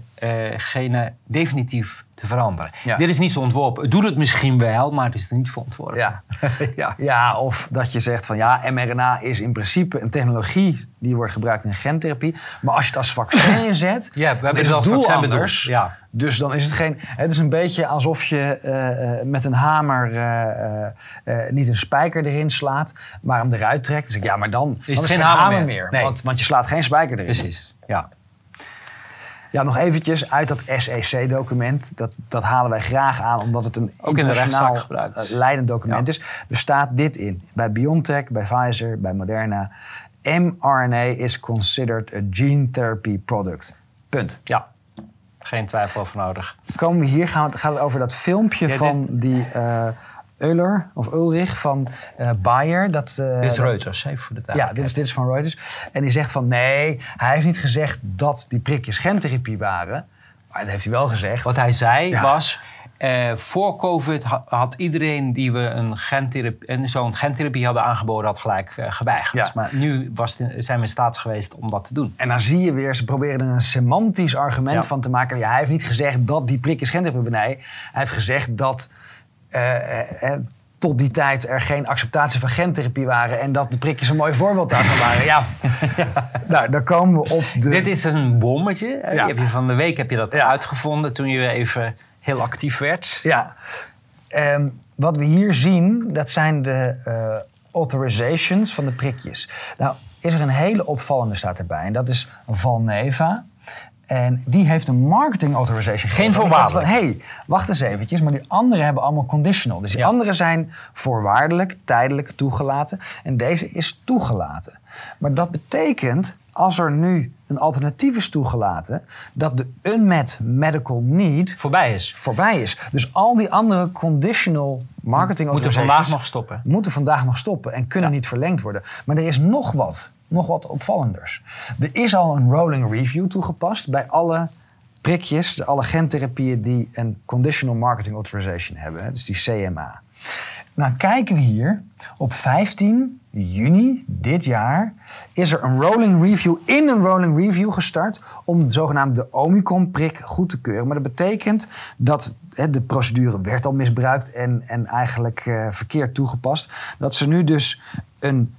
genen definitief te veranderen. Ja. Dit is niet zo ontworpen. Het doet het misschien wel, maar het is er niet voor ontworpen. ja. ja. ja, of dat je zegt van ja, mRNA is in principe een technologie die wordt gebruikt in gentherapie. Maar als je het als vaccin inzet, Ja, we hebben is het als doel anders. Ja. Dus dan is het geen. Het is een beetje alsof je eh, eh, met een hamer eh, niet een spijker erin slaat, maar hem eruit trekt. Dus ik, ja, maar dan is, dan het is geen geen hamer hamer meer. meer. Nee. Want, want je slaat geen spijker erin. Precies, ja. Ja, nog eventjes uit dat SEC-document. Dat, dat halen wij graag aan, omdat het een Ook in de internationaal eh, leidend document Ja. is. Er staat dit in. Bij BioNTech, bij Pfizer, bij Moderna. mRNA is considered a gene therapy product. Punt. Ja, geen twijfel over nodig. Komen we hier, gaan we, gaat het over dat filmpje Ja, van die eh Euler of Ulrich van eh Bayer. Dat, eh, Dit is Reuters, even voor de Ja, tijd. dit is, dit is van Reuters. En die zegt van nee, hij heeft niet gezegd dat die prikjes gentherapie waren. Maar dat heeft hij wel gezegd. Wat hij zei Ja. was, eh, voor COVID ha- had iedereen die we een gentherapie, zo'n gentherapie hadden aangeboden, had gelijk eh, geweigerd. Ja. Maar nu was het- zijn we in staat geweest om dat te doen. En dan zie je weer, ze proberen er een semantisch argument Ja. van te maken. Ja, hij heeft niet gezegd dat die prikjes gentherapie waren. Nee, hij heeft gezegd dat eh, eh, eh, tot die tijd er geen acceptatie van gentherapie waren. En dat de prikjes een mooi voorbeeld daarvan waren. Ja, nou, dan komen we op de... Dit is een bommetje. Ja. Die heb je van de week heb je dat Ja. uitgevonden toen je even heel actief werd. Ja. Ehm, wat we hier zien, dat zijn de authorizations van de prikjes. Nou, is er een hele opvallende staat erbij. En dat is Valneva. En die heeft een marketing authorization Geen gegeven. En ik dacht voorwaardelijk. van, hey, wacht eens eventjes. Maar die anderen hebben allemaal conditional. Dus die Ja. anderen zijn voorwaardelijk, tijdelijk toegelaten. En deze is toegelaten. Maar dat betekent, als er nu een alternatief is toegelaten... dat de unmet medical need Voorbij is. voorbij is. Dus al die andere conditional marketing Moeten authorizations vandaag nog stoppen. moeten vandaag nog stoppen en kunnen Ja. niet verlengd worden. Maar er is nog wat, nog wat opvallenders. Er is al een rolling review toegepast bij alle prikjes, de alle gentherapieën die een conditional marketing authorization hebben, dus die CMA. Nou kijken we hier op 15 juni dit jaar is er een rolling review in een rolling review gestart om de zogenaamde Omicron-prik goed te keuren. Maar dat betekent dat de procedure werd al misbruikt en, en eigenlijk eh, verkeerd toegepast. Dat ze nu dus een,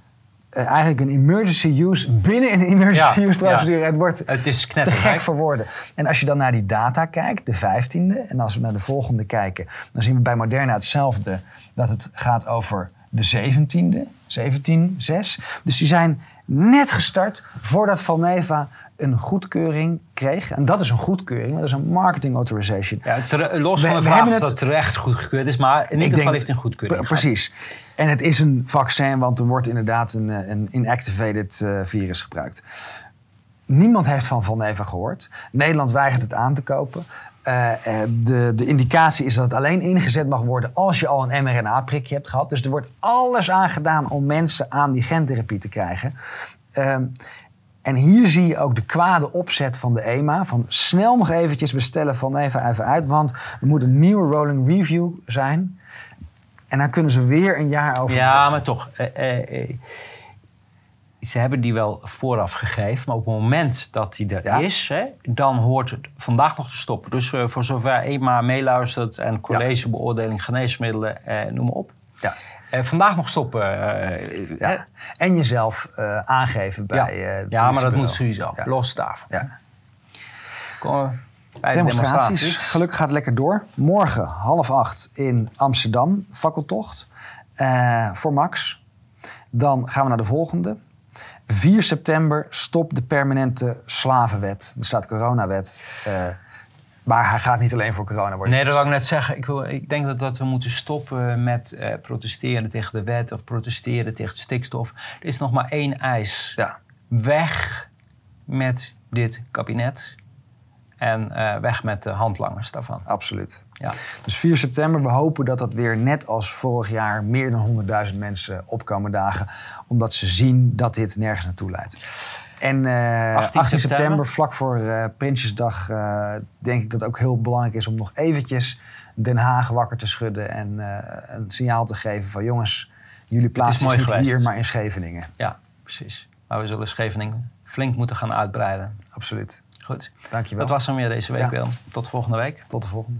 eh, eigenlijk een emergency use binnen een emergency Ja, use procedure. ja. Het wordt Het is te gek voor woorden. En als je dan naar die data kijkt, de 15e, en als we naar de volgende kijken, dan zien we bij Moderna hetzelfde, dat het gaat over de 17e, 17-6. Dus die zijn net gestart voordat Valneva een goedkeuring kreeg. En dat is een goedkeuring, dat is een marketing authorization. Ja, tere- los We- van de vraag of het- dat terecht goedgekeurd is, maar in ieder geval heeft een goedkeuring. Precies. En het is een vaccin, want er wordt inderdaad een, eh, een inactivated eh, virus gebruikt. Niemand heeft van Valneva gehoord. Nederland weigert het aan te kopen. Eh, eh, de, de indicatie is dat het alleen ingezet mag worden als je al een mRNA-prikje hebt gehad. Dus er wordt alles aan gedaan om mensen aan die gentherapie te krijgen. Ehm, en hier zie je ook de kwade opzet van de EMA. Van snel nog eventjes, we stellen Valneva even uit. Want er moet een nieuwe rolling review zijn. En dan kunnen ze weer een jaar over. Ja, maar toch. eh, ze hebben die wel vooraf gegeven. Maar op het moment dat die er Ja. is, hè, dan hoort het vandaag nog te stoppen. Dus eh, voor zover EMA meeluistert en college beoordeling geneesmiddelen, eh, noem maar op. Ja. Eh, vandaag nog stoppen. eh, Ja. En jezelf aangeven bij. ja. maar dat moet sowieso. Los daarvan. Ja. Kom, bij de Demonstraties. demonstraties. Gelukkig gaat het lekker door. Morgen half acht in Amsterdam, fakkeltocht voor Max. Dan gaan we naar de volgende. 4 september stopt de permanente slavenwet. Er staat coronawet. eh, maar hij gaat niet alleen voor corona worden. Nee, dat wil ik net zeggen. Ik, wil, ik denk dat, dat we moeten stoppen met eh, protesteren tegen de wet of protesteren tegen stikstof. Er is nog maar één eis. Ja, Weg met dit kabinet. En eh, weg met de handlangers daarvan. absoluut. Ja. Dus 4 september, we hopen dat dat weer net als vorig jaar meer dan 100.000 mensen opkomen dagen. Omdat ze zien dat dit nergens naartoe leidt. En eh 18, 18 september, september, vlak voor eh, Prinsjesdag, eh, denk ik dat het ook heel belangrijk is om nog eventjes Den Haag wakker te schudden. En een signaal te geven van jongens, jullie plaats is, niet geweest. hier, maar in Scheveningen. ja, precies. Maar we zullen Scheveningen flink moeten gaan uitbreiden. Absoluut. Goed. Dankjewel. Dat was hem weer deze week, Ja. Tot volgende week. Tot de volgende.